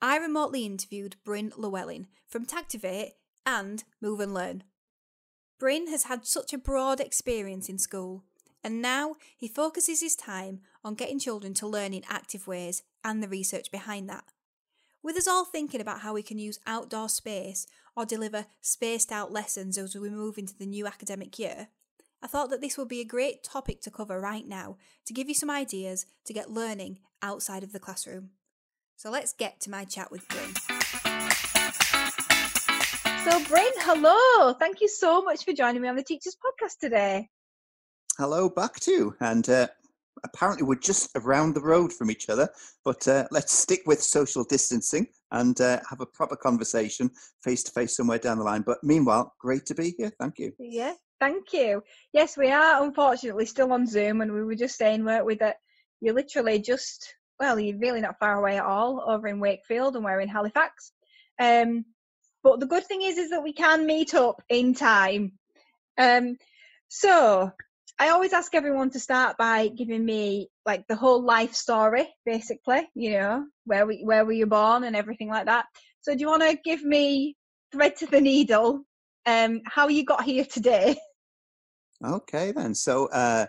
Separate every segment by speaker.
Speaker 1: I remotely interviewed Bryn Llewellyn from Tagtivate and Move and Learn. Bryn has had such a broad experience in school, and now he focuses his time on getting children to learn in active ways and the research behind that. With us all thinking about how we can use outdoor space or deliver spaced out lessons as we move into the new academic year, I thought that this would be a great topic to cover right now to give you some ideas to get learning outside of the classroom. So let's get to my chat with Bryn. So, Bryn, hello. Thank you so much for joining me on the Teachers Podcast today.
Speaker 2: Hello, back to you. And uh, apparently, we're just around the road from each other, but uh, let's stick with social distancing and uh, have a proper conversation face to face somewhere down the line. But meanwhile, great to be here. Thank you.
Speaker 1: Yeah, thank you. Yes, we are unfortunately still on Zoom, and we were just saying, weren't we, that you're literally just well, you're really not far away at all over in Wakefield and we're in Halifax. Um, but the good thing is, is that we can meet up in time. Um, so I always ask everyone to start by giving me like the whole life story, basically. You know, where we where were you born and everything like that. So do you want to give me thread to the needle? Um, how you got here today?
Speaker 2: Okay, then. So uh,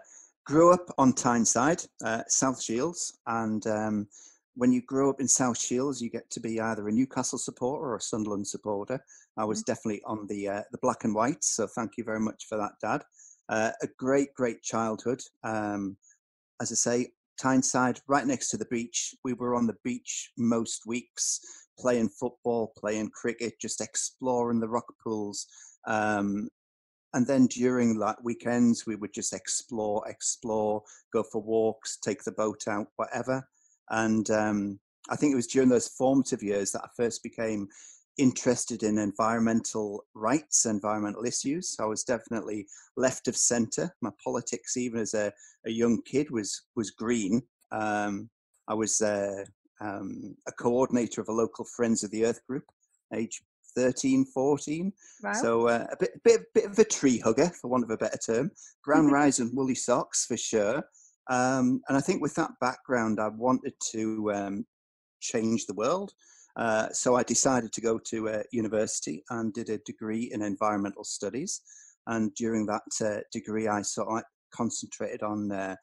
Speaker 2: grew up on Tyneside, uh, South Shields, and um, when you grow up in South Shields, you get to be either a Newcastle supporter or a Sunderland supporter. I was mm-hmm. definitely on the uh, the black and white, so thank you very much for that, Dad. Uh, a great, great childhood. Um, as I say, Tyneside, right next to the beach. We were on the beach most weeks, playing football, playing cricket, just exploring the rock pools. Um, and then during like weekends we would just explore explore go for walks take the boat out whatever. And um, i think it was during those formative years that i first became interested in environmental rights environmental issues. I was definitely left of center. My politics even as a, a young kid was was green. Um, i was uh, um, a coordinator of a local friends of the earth group age 13, 14. Wow. So uh, a bit, bit, bit of a tree hugger, for want of a better term. Brown rice and woolly socks for sure. Um, and I think with that background, I wanted to um, change the world. Uh, so I decided to go to a university and did a degree in environmental studies. And during that uh, degree, I sort of concentrated on uh,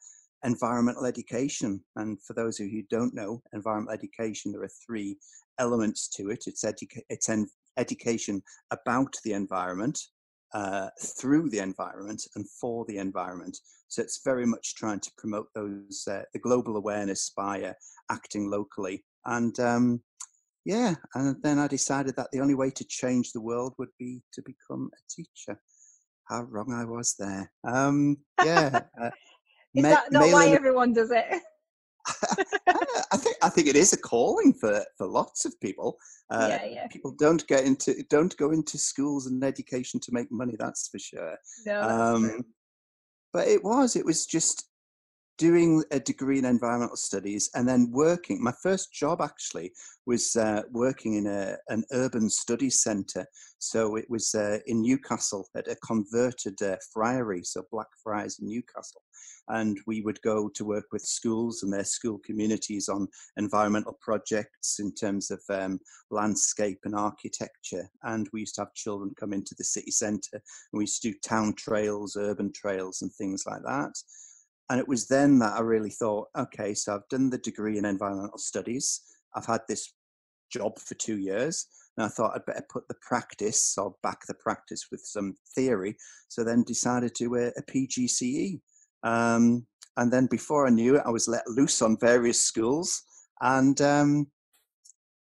Speaker 2: environmental education. And for those of you who don't know, environmental education, there are three elements to it. It's, educa- it's en- education about the environment, uh, through the environment, and for the environment. So it's very much trying to promote those uh, the global awareness by uh, acting locally. And um, yeah, and then I decided that the only way to change the world would be to become a teacher. How wrong I was there. Um, yeah.
Speaker 1: Uh, Is that not why everyone does it?
Speaker 2: I think I think it is a calling for for lots of people. Uh, yeah, yeah. People don't get into don't go into schools and education to make money. That's for sure. No, um, but it was it was just doing a degree in environmental studies and then working. My first job actually was uh, working in a, an urban studies centre. So it was uh, in Newcastle at a converted uh, friary, so Blackfriars in Newcastle and we would go to work with schools and their school communities on environmental projects in terms of um, landscape and architecture. And we used to have children come into the city centre and we used to do town trails, urban trails, and things like that. And it was then that I really thought, okay, so I've done the degree in environmental studies. I've had this job for two years. And I thought I'd better put the practice or back the practice with some theory. So then decided to a, a PGCE. Um, and then before I knew it, I was let loose on various schools. And um,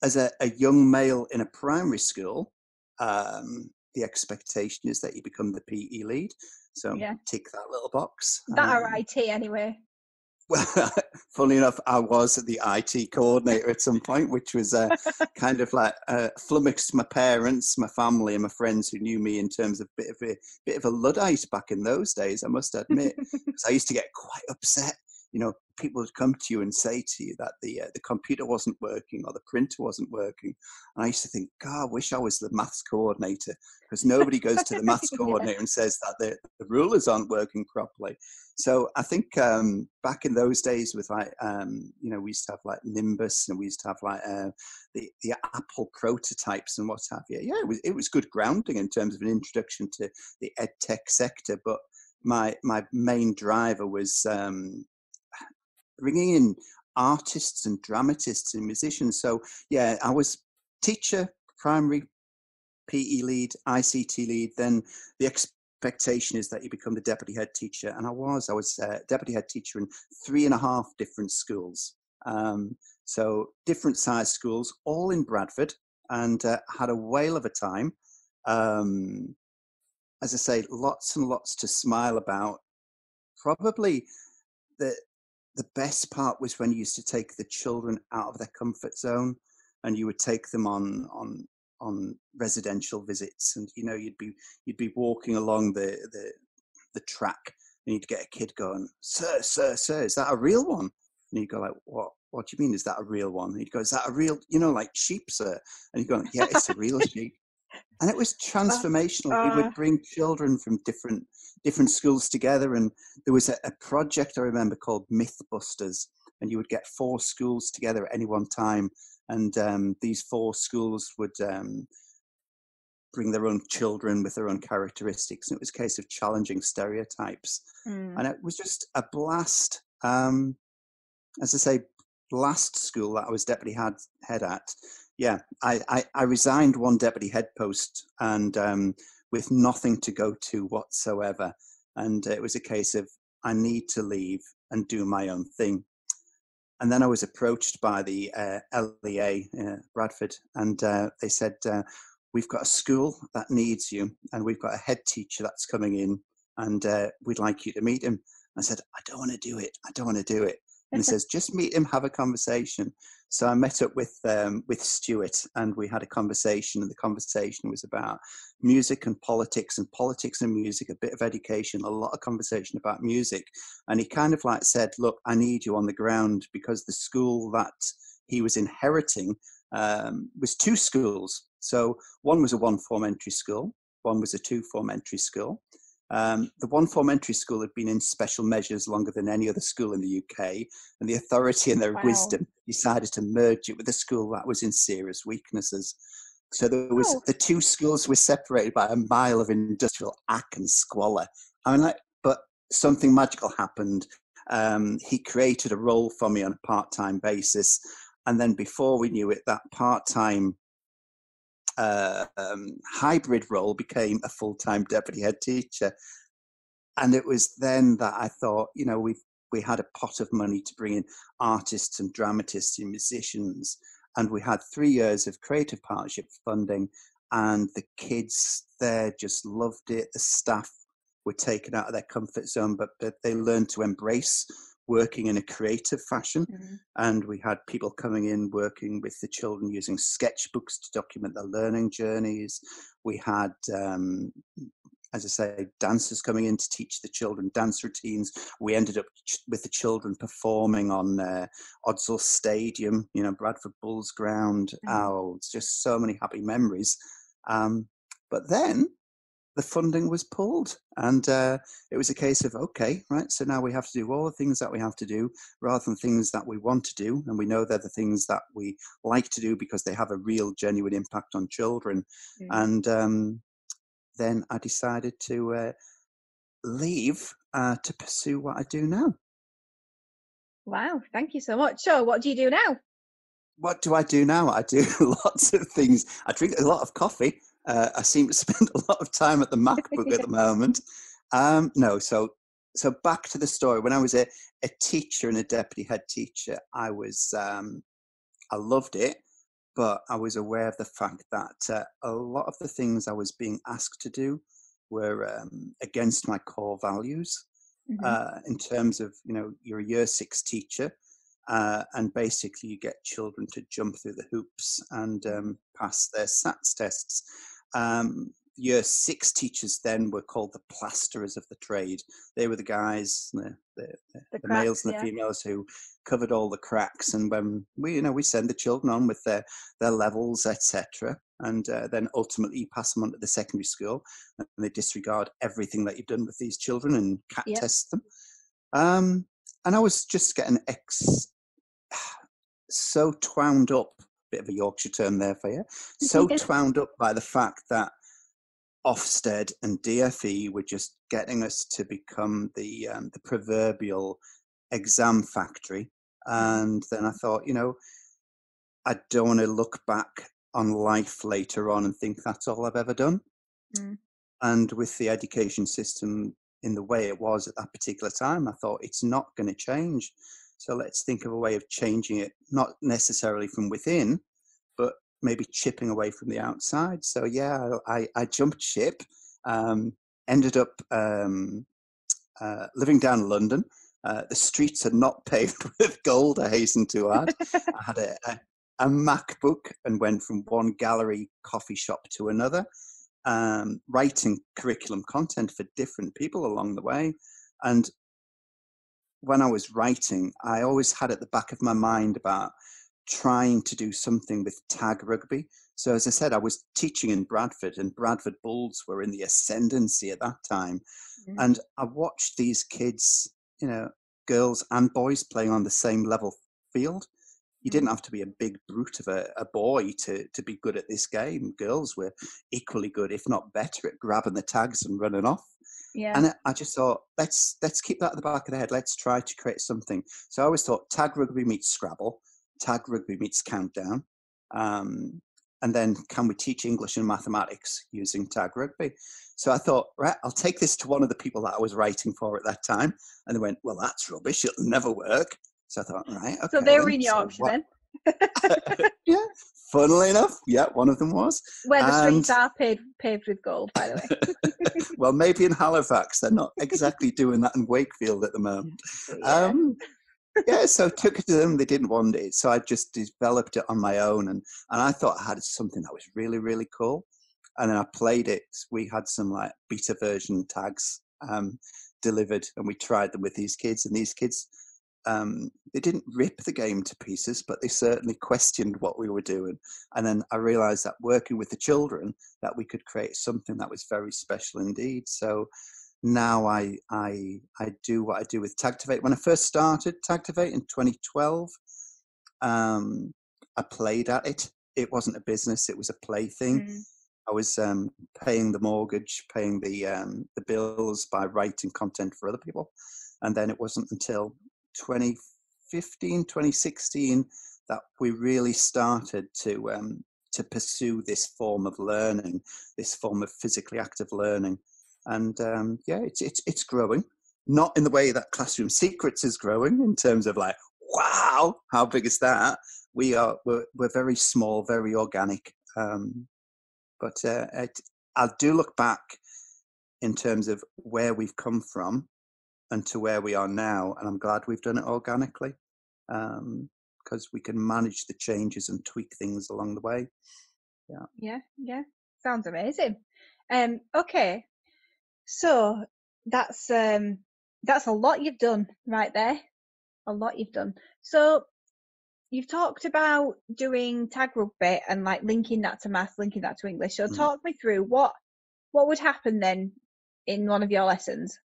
Speaker 2: as a, a, young male in a primary school, um, the expectation is that you become the PE lead. So yeah. tick that little box.
Speaker 1: That um, RIT anyway.
Speaker 2: Well, funny enough, I was the IT coordinator at some point, which was uh, kind of like uh, flummoxed my parents, my family, and my friends who knew me in terms of bit of a bit of a luddite back in those days. I must admit, because I used to get quite upset you know, people would come to you and say to you that the uh, the computer wasn't working or the printer wasn't working, and I used to think, God, I wish I was the maths coordinator because nobody goes to the maths coordinator yeah. and says that the, the rulers aren't working properly. So I think um, back in those days, with like um, you know, we used to have like Nimbus and we used to have like uh, the the Apple prototypes and what have you. Yeah, it was it was good grounding in terms of an introduction to the ed tech sector, but my my main driver was um, bringing in artists and dramatists and musicians. So yeah, I was teacher, primary PE lead, ICT lead. Then the expectation is that you become the deputy head teacher, and I was. I was uh, deputy head teacher in three and a half different schools. Um, so different size schools, all in Bradford, and uh, had a whale of a time. Um, as I say, lots and lots to smile about. Probably the the best part was when you used to take the children out of their comfort zone and you would take them on on on residential visits and you know you'd be you'd be walking along the the, the track and you'd get a kid going sir sir sir is that a real one? And you go like what what do you mean is that a real one? And he'd go is that a real you know like sheep sir? And you go yeah it's a real sheep and it was transformational uh, he would bring children from different different schools together. And there was a, a project I remember called Mythbusters, and you would get four schools together at any one time. And um, these four schools would um, bring their own children with their own characteristics. And it was a case of challenging stereotypes. Mm. And it was just a blast. Um, as I say, last school that I was deputy head, head at, yeah, I, I, I, resigned one deputy head post and um, with nothing to go to whatsoever. And it was a case of, I need to leave and do my own thing. And then I was approached by the uh, LEA, uh, Bradford, and uh, they said, uh, We've got a school that needs you, and we've got a head teacher that's coming in, and uh, we'd like you to meet him. I said, I don't want to do it. I don't want to do it. And he says, just meet him, have a conversation. So I met up with um, with Stuart, and we had a conversation. And the conversation was about music and politics, and politics and music, a bit of education, a lot of conversation about music. And he kind of like said, "Look, I need you on the ground because the school that he was inheriting um, was two schools. So one was a one form entry school, one was a two form entry school." Um, the one form entry school had been in special measures longer than any other school in the UK, and the authority and their wow. wisdom decided to merge it with a school that was in serious weaknesses. So there was oh. the two schools were separated by a mile of industrial ack and squalor. I mean, like, but something magical happened. Um, he created a role for me on a part-time basis, and then before we knew it, that part-time um, hybrid role became a full time deputy head teacher. And it was then that I thought, you know, we've we had a pot of money to bring in artists and dramatists and musicians, and we had three years of creative partnership funding, and the kids there just loved it. The staff were taken out of their comfort zone, but, but they learned to embrace working in a creative fashion. Mm-hmm. And we had people coming in working with the children using sketchbooks to document their learning journeys. We had, um, as I say, dancers coming in to teach the children dance routines. We ended up with the children performing on uh, Odsal Stadium, you know, Bradford Bulls ground. Mm-hmm. Oh, it's just so many happy memories. Um, but then the funding was pulled. And uh, it was a case of, okay, right, so now we have to do all the things that we have to do rather than things that we want to do. And we know they're the things that we like to do because they have a real, genuine impact on children. Mm. And um, then I decided to uh, leave uh, to pursue what I do now.
Speaker 3: Wow, thank you so much. So, what do you do now?
Speaker 2: What do I do now? I do lots of things. I drink a lot of coffee. Uh, I seem to spend a lot of time at the MacBook at the moment. Um, no, so so back to the story. When I was a, a teacher and a deputy head teacher, I was um, I loved it, but I was aware of the fact that uh, a lot of the things I was being asked to do were um, against my core values.
Speaker 3: Mhm.
Speaker 2: uh, in terms of you know you're a year six teacher uh, and basically you get children to jump through the hoops and um, pass their SATs tests. Um, year six teachers then were called the plasterers of the trade. They were the guys, the, the, the,
Speaker 3: The
Speaker 2: the males and the
Speaker 3: yeah.
Speaker 2: females who covered all the cracks. And when we, you know, we send the children on with their their levels, etc., and uh, then ultimately you pass them on to the secondary school, and they disregard everything that you've done with these children and cat
Speaker 3: Yep.
Speaker 2: test them. Um, and I was just getting ex so twound up, bit of a Yorkshire term there for you, so
Speaker 3: Yes.
Speaker 2: twound up by the fact that Ofsted and DFE were just getting us to become the um, the proverbial exam factory. And then I thought, you know, I don't want to look back on life later on and think that's all I've ever done.
Speaker 3: Mm.
Speaker 2: And with the education system in the way it was at that particular time, I thought it's not going to change. So let's think of a way of changing it, not necessarily from within, but maybe chipping away from the outside. So yeah, I, I jumped ship, um, ended up um, uh, living down London. Uh, the streets are not paved with gold, I hasten to add. I had a, a, a MacBook and went from one gallery coffee shop to another, um, writing curriculum content for different people along the way. And when I was writing, I always had at the back of my mind about trying to do something with tag rugby. So, as I said, I was teaching in Bradford, and Bradford Bulls were in the ascendancy at that time.
Speaker 3: Mhm.
Speaker 2: And I watched these kids, you know, girls and boys playing on the same level field. You didn't have to be a big brute of a, a boy to, to be good at this game. Girls were equally good, if not better, at grabbing the tags and running off.
Speaker 3: Yeah.
Speaker 2: And I- just thought, let's let's keep that at the back of the head. Let's try to create something. So I always thought tag rugby meets Scrabble, tag rugby meets countdown, um, and then can we teach English and mathematics using tag rugby? So I thought, right, I'll take this to one of the people that I was writing for at that time, and they went, well, that's rubbish. It'll never work. So I thought, right, okay.
Speaker 3: so they were in
Speaker 2: So
Speaker 3: Yorkshire
Speaker 2: what-
Speaker 3: then,
Speaker 2: yeah, funnily enough, yeah, one of them was.
Speaker 3: where the streets are paved, paved with gold, by the way.
Speaker 2: well, maybe in Halifax, they're not exactly doing that in Wakefield at the moment.
Speaker 3: Yeah.
Speaker 2: Um, yeah, so I took it to them. They didn't want it, so I just developed it on my own, and and I thought I had something that was really really cool. And then I played it. We had some like beta version tags um, delivered, and we tried them with these kids. And these kids, um, they didn't rip the game to pieces, but they certainly questioned what we were doing. And then I realised that working with the children, that we could create something that was very special indeed. So now I I I do what I do with Tagtivate. When I first started Tagtivate in 2012, um, I played at it. It wasn't a business; it was a plaything.
Speaker 3: Mm.
Speaker 2: I was um, paying the mortgage, paying the um, the bills by writing content for other people, and then it wasn't until 2015, 2016 that we really started to um, to pursue this form of learning, this form of physically active learning, and um, yeah, it's it's it's growing. Not in the way that Classroom Secrets is growing in terms of like, wow, how big is that? We are we're, we're very small, very organic. Um, but uh, it, I do look back in terms of where we've come from and to where we are now, and I'm glad we've done it organically because we can manage the changes and tweak things along the way.
Speaker 3: Yeah, yeah. Yeah. Sounds amazing. Um, okay. So that's um that's a lot you've done right there. A lot you've done. So you've talked about doing tag rugby and like linking that to math, linking that to English. So
Speaker 2: Mhm.
Speaker 3: talk me through what what would happen then in one of your lessons.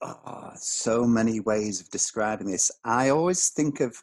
Speaker 2: Oh, so many ways of describing this. I always think of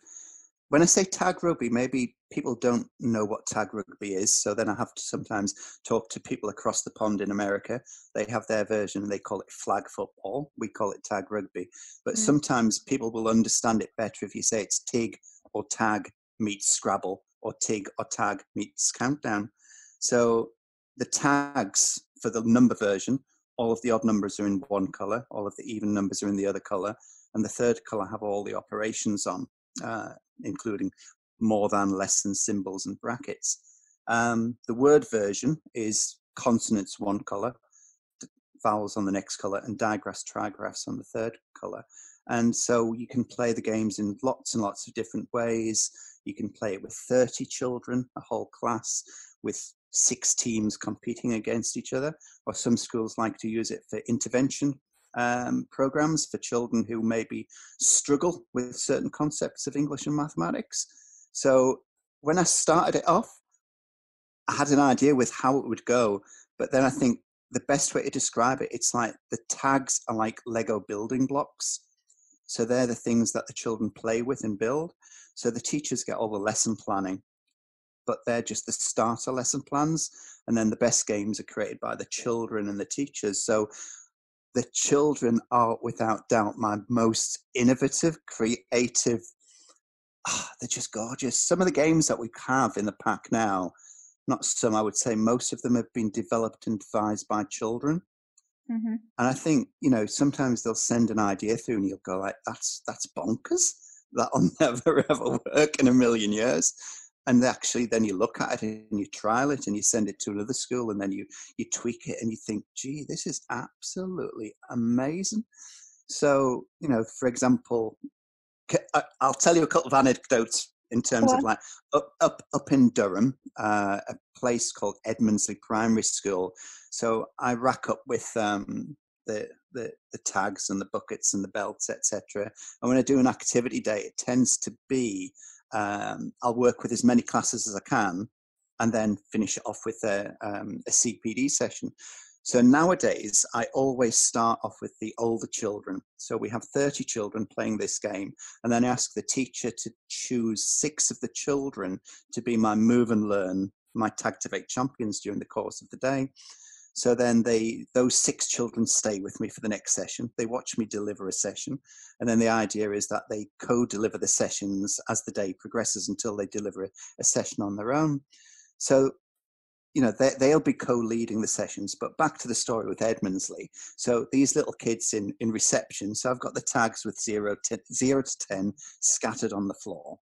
Speaker 2: when I say tag rugby, maybe people don't know what tag rugby is. So then I have to sometimes talk to people across the pond in America. They have their version and they call it flag football. We call it tag rugby. But
Speaker 3: Mm.
Speaker 2: sometimes people will understand it better if you say it's TIG or tag meets Scrabble or TIG or tag meets countdown. So the tags for the number version all of the odd numbers are in one color, all of the even numbers are in the other color, and the third color have all the operations on, uh, including more than, less than, symbols, and brackets. Um, the word version is consonants one color, vowels on the next color and digraphs, trigraphs on the third color. And so you can play the games in lots and lots of different ways. You can play it with 30 children, a whole class, with six teams competing against each other. Or some schools like to use it for intervention um, programs for children who maybe struggle with certain concepts of English and mathematics. So when I started it off, I had an idea with how it would go, but then I think the best way to describe it, it's like the tags are like Lego building blocks. So they're the things that the children play with and build. So the teachers get all the lesson planning, but they're just the starter lesson plans. And then the best games are created by the children and the teachers. So the children are without doubt my most innovative, creative. Oh, they're just gorgeous. Some of the games that we have in the pack now, not some, I would say most of them have been developed and devised by children. Mm-hmm. And I think, you know, sometimes they'll send an idea through and you'll go like, that's, that's bonkers. That'll never ever work in a million years and actually then you look at it and you trial it and you send it to another school and then you you tweak it and you think gee this is absolutely amazing. So you know for example i'll tell you a couple of anecdotes in terms of like up up up in durham uh, a place called edmondsley primary school. So i rack up with um, the, the the tags and the buckets and the belts etc and when i do an activity day it tends to be um, I'll work with as many classes as I can and then finish it off with a, um, a CPD session. So nowadays, I always start off with the older children. So we have 30 children playing this game, and then I ask the teacher to choose six of the children to be my move and learn, my Tag Tagtivate champions during the course of the day. So then they those six children stay with me for the next session. They watch me deliver a session, and then the idea is that they co-deliver the sessions as the day progresses until they deliver a session on their own. So you know they, they'll be co-leading the sessions but back to the story with edmondsley so these little kids in in reception so i've got the tags with zero to, zero to ten scattered on the floor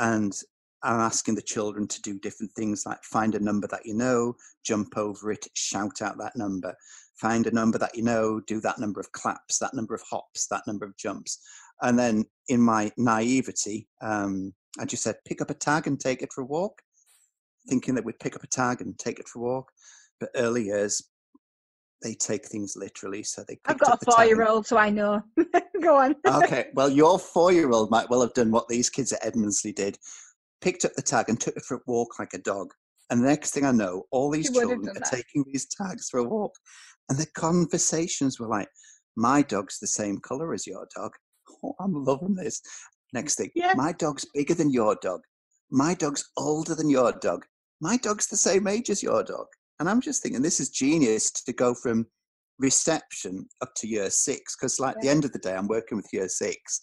Speaker 2: and I'm asking the children to do different things like find a number that you know, jump over it, shout out that number. Find a number that you know, do that number of claps, that number of hops, that number of jumps. And then in my naivety, um, I just said, pick up a tag and take it for a walk, thinking that we'd pick up a tag and take it for a walk. But early years, they take things literally. So they.
Speaker 3: I've got a four-year-old, so I know. Go on.
Speaker 2: okay, well, your four-year-old might well have done what these kids at Edmondsley did, picked up the tag and took it for a walk like a dog. And the next thing I know, all these children are that. taking these tags for a walk. And the conversations were like, my dog's the same color as your dog. Oh, I'm loving this. Next thing, yeah. my dog's bigger than your dog. My dog's older than your dog. My dog's the same age as your dog. And I'm just thinking, this is genius to go from reception up to year six. Because, like, yeah. the end of the day, I'm working with year six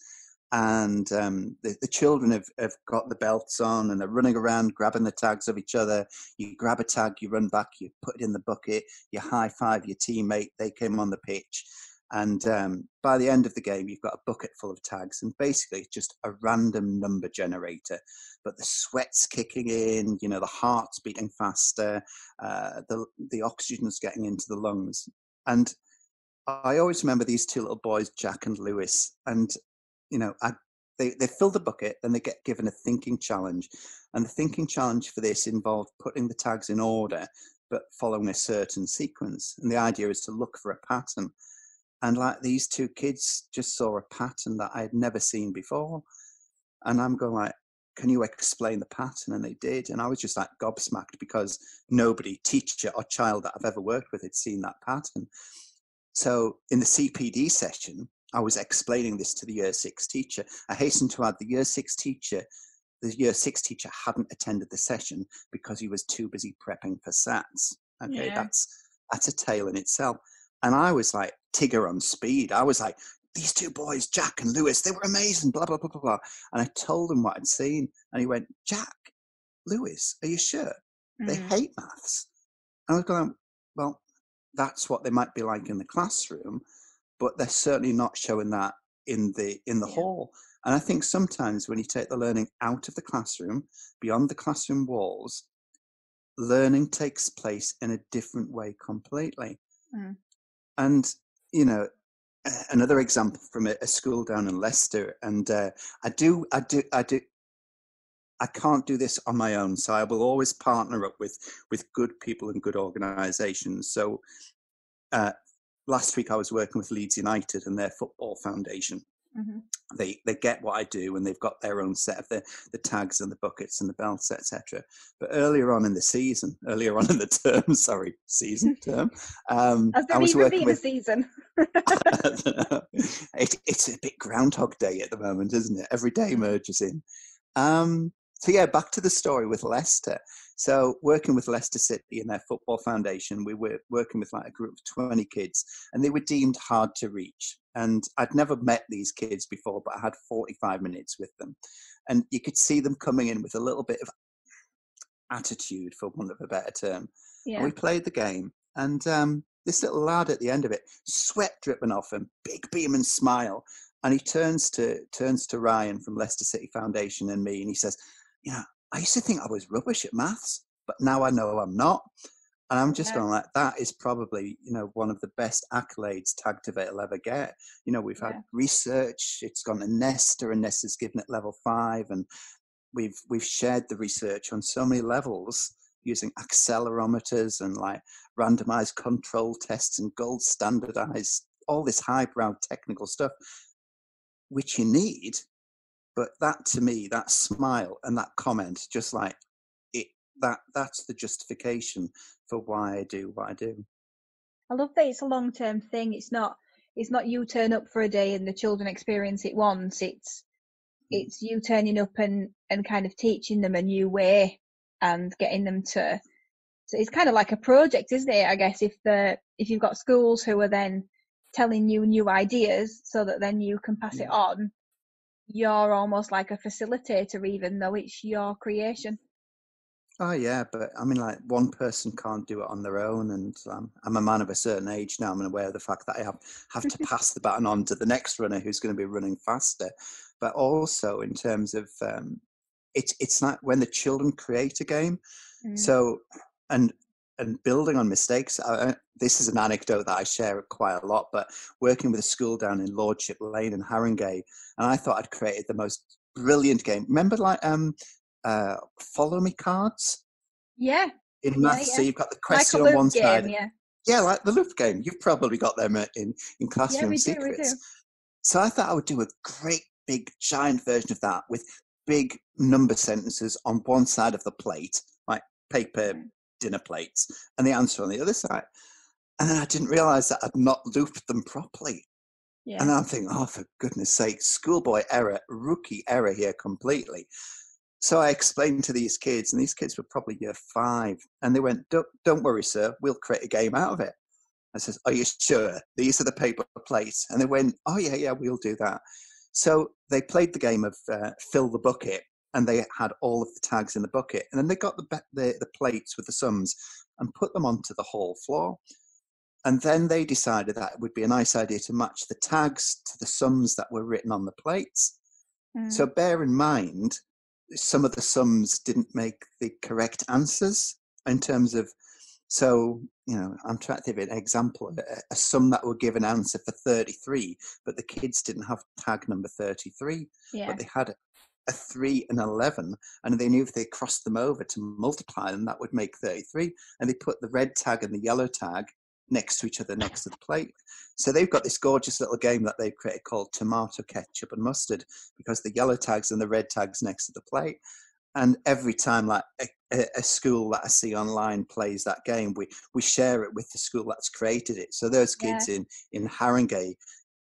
Speaker 2: and um, the, the, children have, have got the belts on and they're running around grabbing the tags of each other. You grab a tag, you run back, you put it in the bucket, you high five your teammate, they came on the pitch. And um, by the end of the game, you've got a bucket full of tags, and basically it's just a random number generator. But the sweat's kicking in, you know, the heart's beating faster, uh, the the oxygen's getting into the lungs, and I always remember these two little boys, Jack and Lewis, and you know, I, they, they fill the bucket, then they get given a thinking challenge. And the thinking challenge for this involved putting the tags in order, but following a certain sequence. And the idea is to look for a pattern. And like these two kids just saw a pattern that I had never seen before. And I'm going like, can you explain the pattern? And they did. And I was just like gobsmacked because nobody, teacher or child that I've ever worked with, had seen that pattern. So in the CPD session, I was explaining this to the year six teacher. I hasten to add the year six teacher, the year six teacher hadn't attended the session because he was too busy prepping for SATs. Okay, yeah. that's that's a tale in itself. And I was like Tigger on speed. I was like, these two boys, Jack and Lewis, they were amazing, blah, blah, blah, blah, blah. And I told him what I'd seen. And he went, Jack, Lewis, are you sure? Mm. They hate maths. And I was going, well, that's what they might be like in the classroom but they're certainly not showing that in the in the yeah. hall. And I think sometimes when you take the learning out of the classroom, beyond the classroom walls, learning takes place in a different way completely. Mm. and you know, another example from a, a school down in Leicester, and uh, I do, I do, I do. I can't do this on my own, so I will always partner up with with good people and good organisations. So, uh, last week I was working with Leeds United and their football foundation, Mm-hmm. They they get what I do, and they've got their own set of the, the tags and the buckets and the belts, etc. But earlier on in the season, earlier on in the term, sorry, season term,
Speaker 3: um, I was working with season.
Speaker 2: it, it's a bit Groundhog Day at the moment, isn't it? Every day merges in. Um, so yeah, back to the story with Leicester. So working with Leicester City and their football foundation, we were working with like a group of 20 kids and they were deemed hard to reach. And I'd never met these kids before, but I had 45 minutes with them. And you could see them coming in with a little bit of attitude, for want of a better term. Yeah. And we played the game. And um, this little lad at the end of it, sweat dripping off him, big beam and smile. And he turns to turns to Ryan from Leicester City Foundation and me, and he says, "You know, I used to think I was rubbish at maths, but now I know I'm not. And I'm just yeah. going like, that is probably, you know, one of the best accolades Tagtivate will ever get. You know, we've had yeah. research, it's gone to Nesta and Nesta's given it level five. And we've, we've shared the research on so many levels using accelerometers and like randomized control tests and gold standardized, all this highbrow technical stuff, which you need but that to me that smile and that comment just like it that that's the justification for why i do what i do
Speaker 3: i love that it's a long term thing it's not it's not you turn up for a day and the children experience it once it's mm. it's you turning up and and kind of teaching them a new way and getting them to so it's kind of like a project isn't it i guess if the if you've got schools who are then telling you new ideas so that then you can pass yeah. it on you're almost like a facilitator, even though it's your creation.
Speaker 2: Oh yeah, but I mean, like one person can't do it on their own, and um, I'm a man of a certain age now. I'm aware of the fact that I have have to pass the baton on to the next runner who's going to be running faster. But also in terms of um, it's it's like when the children create a game. Mm. So and and building on mistakes. I, this is an anecdote that I share quite a lot, but working with a school down in Lordship Lane in Haringey, and I thought I'd created the most brilliant game. Remember, like um, uh, follow me cards.
Speaker 3: Yeah.
Speaker 2: In maths, yeah, yeah. so you've got the question like on one game, side. Yeah. Yeah, like the loop game. You've probably got them uh, in in classroom yeah, secrets. Do, so I thought I would do a great big giant version of that with big number sentences on one side of the plate, like paper dinner plates and the answer on the other side. And then I didn't realize that I'd not looped them properly. Yeah. And I'm thinking, oh, for goodness sake, schoolboy error, rookie error here completely. So I explained to these kids, and these kids were probably year five, and they went, don't, don't worry, sir, we'll create a game out of it. I says, Are you sure? These are the paper plates. And they went, Oh, yeah, yeah, we'll do that. So they played the game of uh, fill the bucket, and they had all of the tags in the bucket. And then they got the, the, the plates with the sums and put them onto the hall floor. And then they decided that it would be a nice idea to match the tags to the sums that were written on the plates. Mm. So bear in mind, some of the sums didn't make the correct answers in terms of. So, you know, I'm trying to give an example. A, a sum that would give an answer for 33, but the kids didn't have tag number 33, yeah. but they had a 3 and 11 and they knew if they crossed them over to multiply them that would make 33 and they put the red tag and the yellow tag next to each other next to the plate. So they've got this gorgeous little game that they've created called tomato ketchup and mustard because the yellow tags and the red tags next to the plate. And every time like a, a, school that i see online plays that game we we share it with the school that's created it. So those kids yeah. in in haringey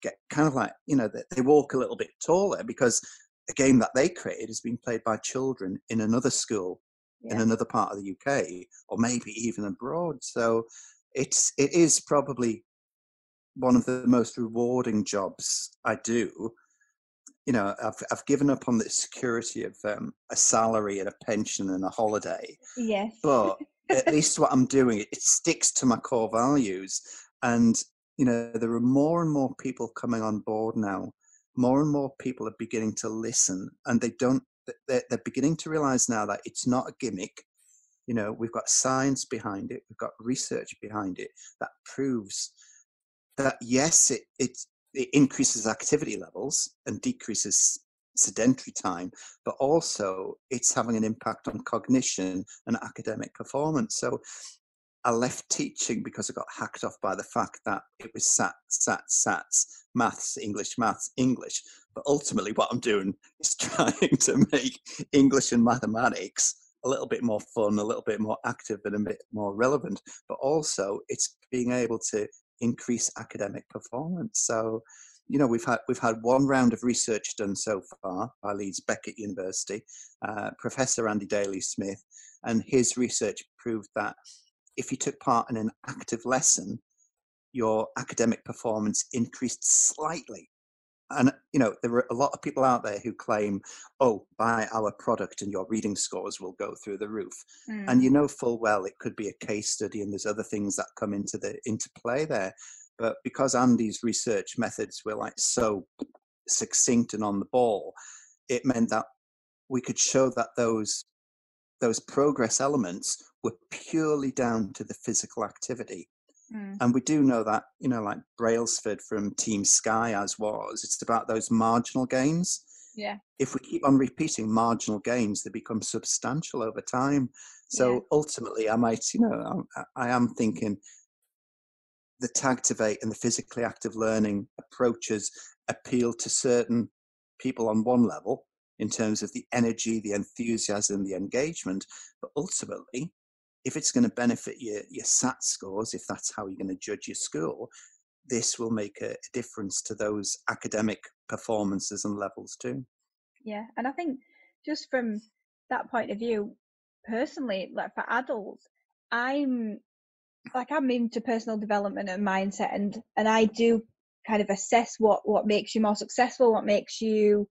Speaker 2: get kind of like you know they, they walk a little bit taller because a game that they created is being played by children in another school yeah. in another part of the UK or maybe even abroad. So it's it is probably one of the most rewarding jobs I do. You know, I've I've given up on the security of um, a salary and a pension and a holiday.
Speaker 3: Yes.
Speaker 2: But at least what I'm doing, it sticks to my core values. And you know, there are more and more people coming on board now more and more people are beginning to listen and they don't they're, they're beginning to realize now that it's not a gimmick you know we've got science behind it we've got research behind it that proves that yes, it, it, it increases activity levels and decreases sedentary time, but also it's having an impact on cognition and academic performance. So I left teaching because I got hacked off by the fact that it was sat, sat, sats, maths, English, maths, English. But ultimately, what I'm doing is trying to make English and mathematics a little bit more fun, a little bit more active, and a bit more relevant. But also, it's being able to increase academic performance. So, you know, we've had we've had one round of research done so far by Leeds Beckett University, uh, Professor Andy Daly Smith, and his research proved that if you took part in an active lesson, your academic performance increased slightly. And you know, there are a lot of people out there who claim, "Oh, buy our product and your reading scores will go through the roof." Mm. And you know full well it could be a case study, and there's other things that come into the into play there. But because Andy's research methods were like so succinct and on the ball, it meant that we could show that those those progress elements were purely down to the physical activity. Mm. And we do know that, you know, like Brailsford from Team Sky as was, it's about those marginal gains.
Speaker 1: Yeah.
Speaker 2: If we keep on repeating marginal gains, they become substantial over time. So yeah. ultimately, I might, you know, I, I am thinking the Tagtivate and the physically active learning approaches appeal to certain people on one level in terms of the energy, the enthusiasm, the engagement. But ultimately, if it's going to benefit your, your SAT scores, if that's how you're going to judge your school, this will make a, a difference to those academic performances and levels too.
Speaker 1: Yeah, and I think just from that point of view, personally, like for adults, I'm like I'm into personal development and mindset, and and I do kind of assess what what makes you more successful, what makes you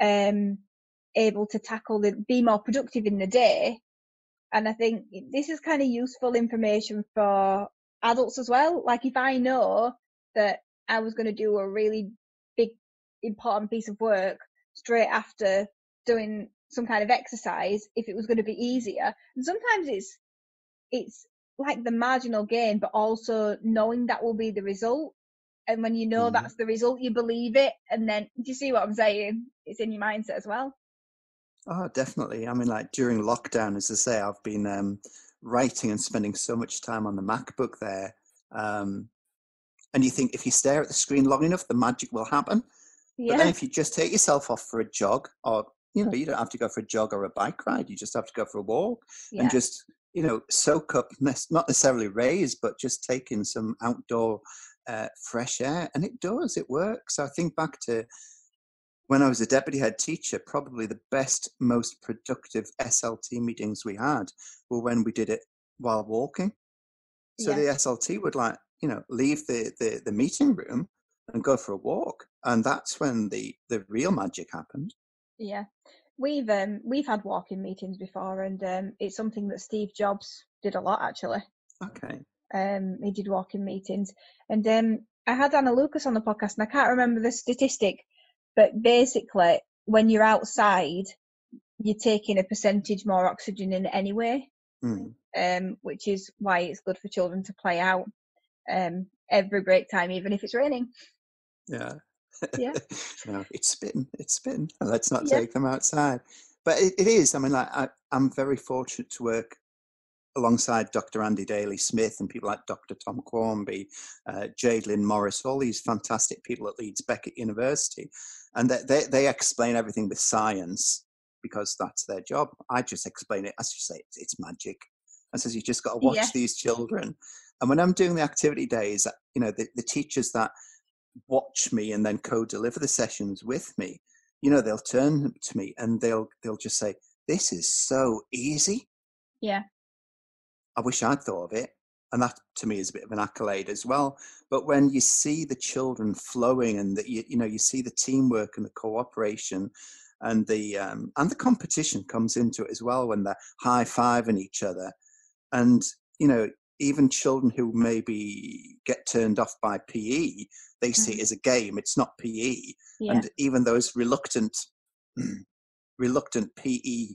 Speaker 1: um able to tackle the be more productive in the day. And I think this is kind of useful information for adults as well. Like if I know that I was going to do a really big important piece of work straight after doing some kind of exercise if it was going to be easier and sometimes it's it's like the marginal gain, but also knowing that will be the result. And when you know mm-hmm. that's the result, you believe it. And then, do you see what I'm saying? It's in your mindset as well.
Speaker 2: Oh, definitely. I mean, like during lockdown, as I say, I've been um, writing and spending so much time on the MacBook there. Um, and you think if you stare at the screen long enough, the magic will happen. Yeah. But then if you just take yourself off for a jog, or you know, you don't have to go for a jog or a bike ride. You just have to go for a walk yeah. and just you know, soak up, not necessarily rays, but just take in some outdoor uh, fresh air. And it does, it works. I think back to when I was a deputy head teacher, probably the best, most productive SLT meetings we had were when we did it while walking. So yeah. the SLT would like, you know, leave the, the, the meeting room and go for a walk. And that's when the, the real magic happened.
Speaker 1: Yeah. We've um we've had walking meetings before, and um, it's something that Steve Jobs did a lot actually.
Speaker 2: Okay.
Speaker 1: Um, he did walking meetings, and um, I had Anna Lucas on the podcast, and I can't remember the statistic, but basically, when you're outside, you're taking a percentage more oxygen in anyway, mm. um, which is why it's good for children to play out um, every break time, even if it's raining.
Speaker 2: Yeah,
Speaker 1: yeah.
Speaker 2: no, it's spitting. It's spitting. Let's not yeah. take them outside. But it, it is. I mean, like, I, I'm very fortunate to work alongside Dr. Andy Daly Smith and people like Dr. Tom Quarmby, uh, Lynn Morris, all these fantastic people at Leeds Beckett University. And they, they, they, explain everything with science because that's their job. I just explain it, as you say, it's, it's magic. And says you just got to watch yeah. these children. And when I'm doing the activity days, uh, you know, the, the teachers that watch me and then co-deliver the sessions with me you know they'll turn to me and they'll they'll just say this is so easy
Speaker 1: yeah
Speaker 2: i wish i'd thought of it and that to me is a bit of an accolade as well but when you see the children flowing and that you, you know you see the teamwork and the cooperation and the um, and the competition comes into it as well when they're high fiving each other and you know even children who maybe get turned off by PE, they see it as a game. It's not PE, yeah. and even those reluctant, reluctant PE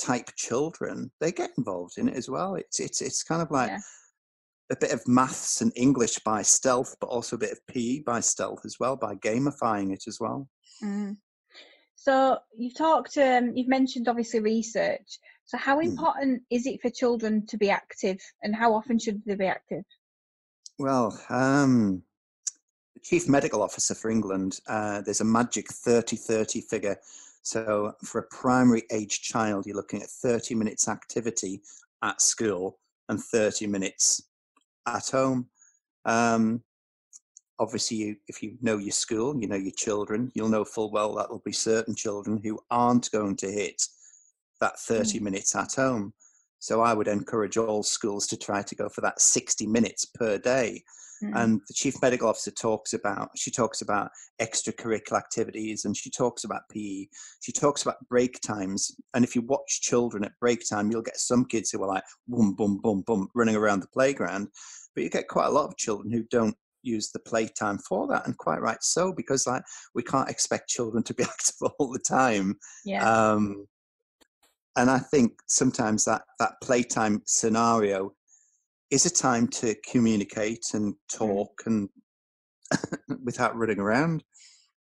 Speaker 2: type children, they get involved in it as well. It's it's it's kind of like. Yeah. A bit of maths and English by stealth, but also a bit of PE by stealth as well, by gamifying it as well.
Speaker 1: Mm. So you've talked, um, you've mentioned obviously research. So how
Speaker 2: Hmm.
Speaker 1: important is it for children to be active, and how often should they be active?
Speaker 2: Well, um, the chief medical officer for England, uh, there's a magic 30 30 figure. So for a primary age child, you're looking at 30 minutes activity at school and 30 minutes at home. Um, obviously, you, if you know your school, you know your children, you'll know full well that there'll be certain children who aren't going to hit that 30 minutes at home. So I would encourage all schools to try to go for that 60 minutes per day.
Speaker 1: Mm.
Speaker 2: And the chief medical officer talks about she talks about extracurricular activities and she talks about PE. She talks about break times. And if you watch children at break time, you'll get some kids who are like boom, boom, boom, boom, running around the playground. But you get quite a lot of children who don't use the playtime for that, and quite right so, because like we can't expect children to be active all the time.
Speaker 1: yeah.
Speaker 2: Um, and I think sometimes that that playtime scenario is a time to communicate and talk and without running around.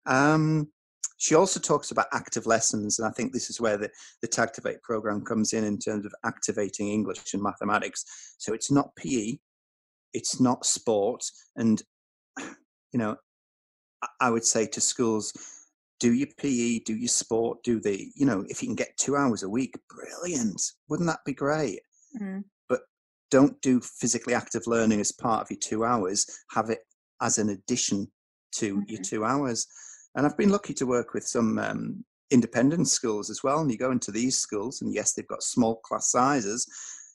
Speaker 2: Um, she also talks about active lessons, and I think this is where the, the Tagtivate program comes in in terms of activating English and mathematics. So it's not PE, it's not sport, and you know, I- I would say to schools, do your PE, do your sport, do the, you know, if you can get two hours a week, brilliant. Wouldn't that be great?
Speaker 1: Mm.
Speaker 2: Don't do physically active learning as part of your two hours. Have it as an addition to your
Speaker 1: Mhm.
Speaker 2: two hours. And I've been lucky to work with some um, independent schools as well. And you go into these schools, and yes, they've got small class sizes.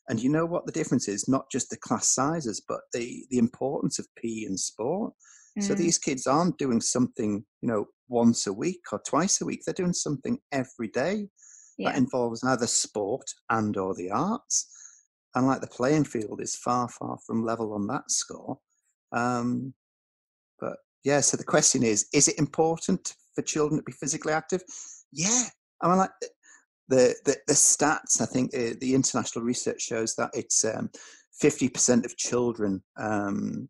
Speaker 2: And you know what the difference is? Not just the class sizes, but the the importance of PE and sport. So
Speaker 1: Mm.
Speaker 2: these kids aren't doing something, you know, once a week or twice a week. They're doing something every day
Speaker 1: yeah.
Speaker 2: that involves either sport and or the arts. And like the playing field is far, far from level on that score. Um, but yeah, so the question is: Is it important for children to be physically active? Yeah, I mean, like the the, the stats. I think uh, the international research shows that it's um, fifty percent of children um,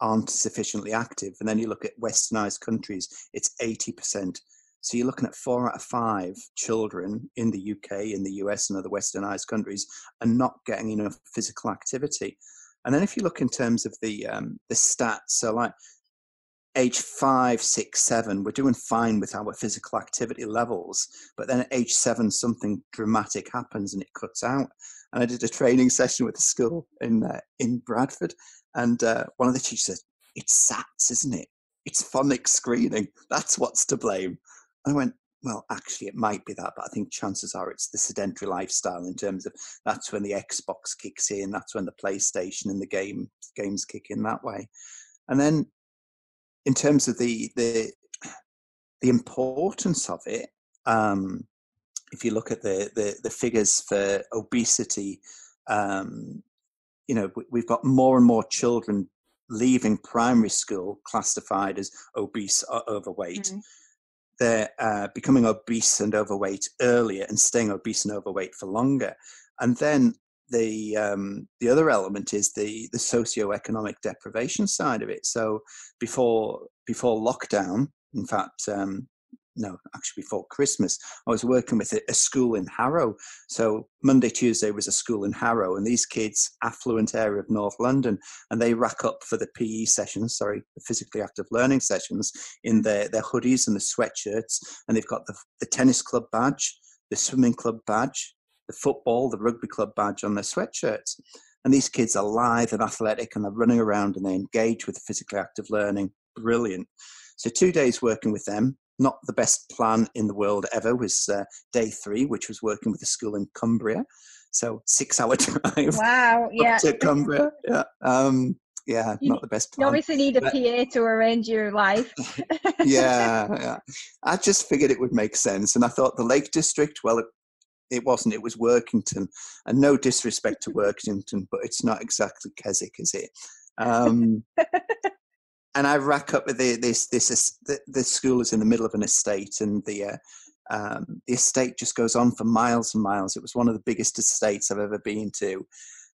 Speaker 2: aren't sufficiently active, and then you look at westernized countries, it's eighty percent. So you're looking at four out of five children in the UK, in the US, and other westernized countries are not getting enough physical activity. And then if you look in terms of the um, the stats, so like age five, six, seven, we're doing fine with our physical activity levels. But then at age seven, something dramatic happens and it cuts out. And I did a training session with the school in uh, in Bradford, and uh, one of the teachers said, "It's SATs, isn't it? It's phonics screening. That's what's to blame." And I went, "Well, actually, it might be that, but I think chances are it's the sedentary lifestyle in terms of that's when the Xbox kicks in, that's when the PlayStation and the game games kick in that way." And then in terms of the the the importance of it, um, if you look at the, the the figures for obesity, um, you know we- we've got more and more children leaving primary school classified as obese or overweight.
Speaker 1: Mhm.
Speaker 2: They're uh, becoming obese and overweight earlier and staying obese and overweight for longer. And then the um, the other element is the the socioeconomic deprivation side of it. So before before lockdown, in fact, um, no, actually before Christmas, I was working with a, a school in Harrow. So Monday, Tuesday was a school in Harrow, and these kids, affluent area of North London, and they rack up for the PE sessions, sorry, the physically active learning sessions, in their their hoodies and the sweatshirts, and they've got the the tennis club badge, the swimming club badge, the football, the rugby club badge on their sweatshirts. And these kids are lithe and athletic and they're running around and they engage with the physically active learning. Brilliant. So, two days working with them. Not the best plan in the world ever was uh, day three, which was working with a school in Cumbria. So, six hour drive
Speaker 1: Wow. Yeah.
Speaker 2: to Cumbria. Yeah. Um, yeah,
Speaker 1: You-
Speaker 2: not the best plan.
Speaker 1: You obviously need a
Speaker 2: But-
Speaker 1: PA to arrange your life.
Speaker 2: yeah, yeah. I just figured it would make sense. And I thought the Lake District, well, it, it wasn't. It was Workington. And no disrespect to Workington, but it's not exactly Keswick, is it? Um, and I rack up with the, this, this, the, the school is in the middle of an estate and the, uh, um, the estate just goes on for miles and miles. It was one of the biggest estates I've ever been to.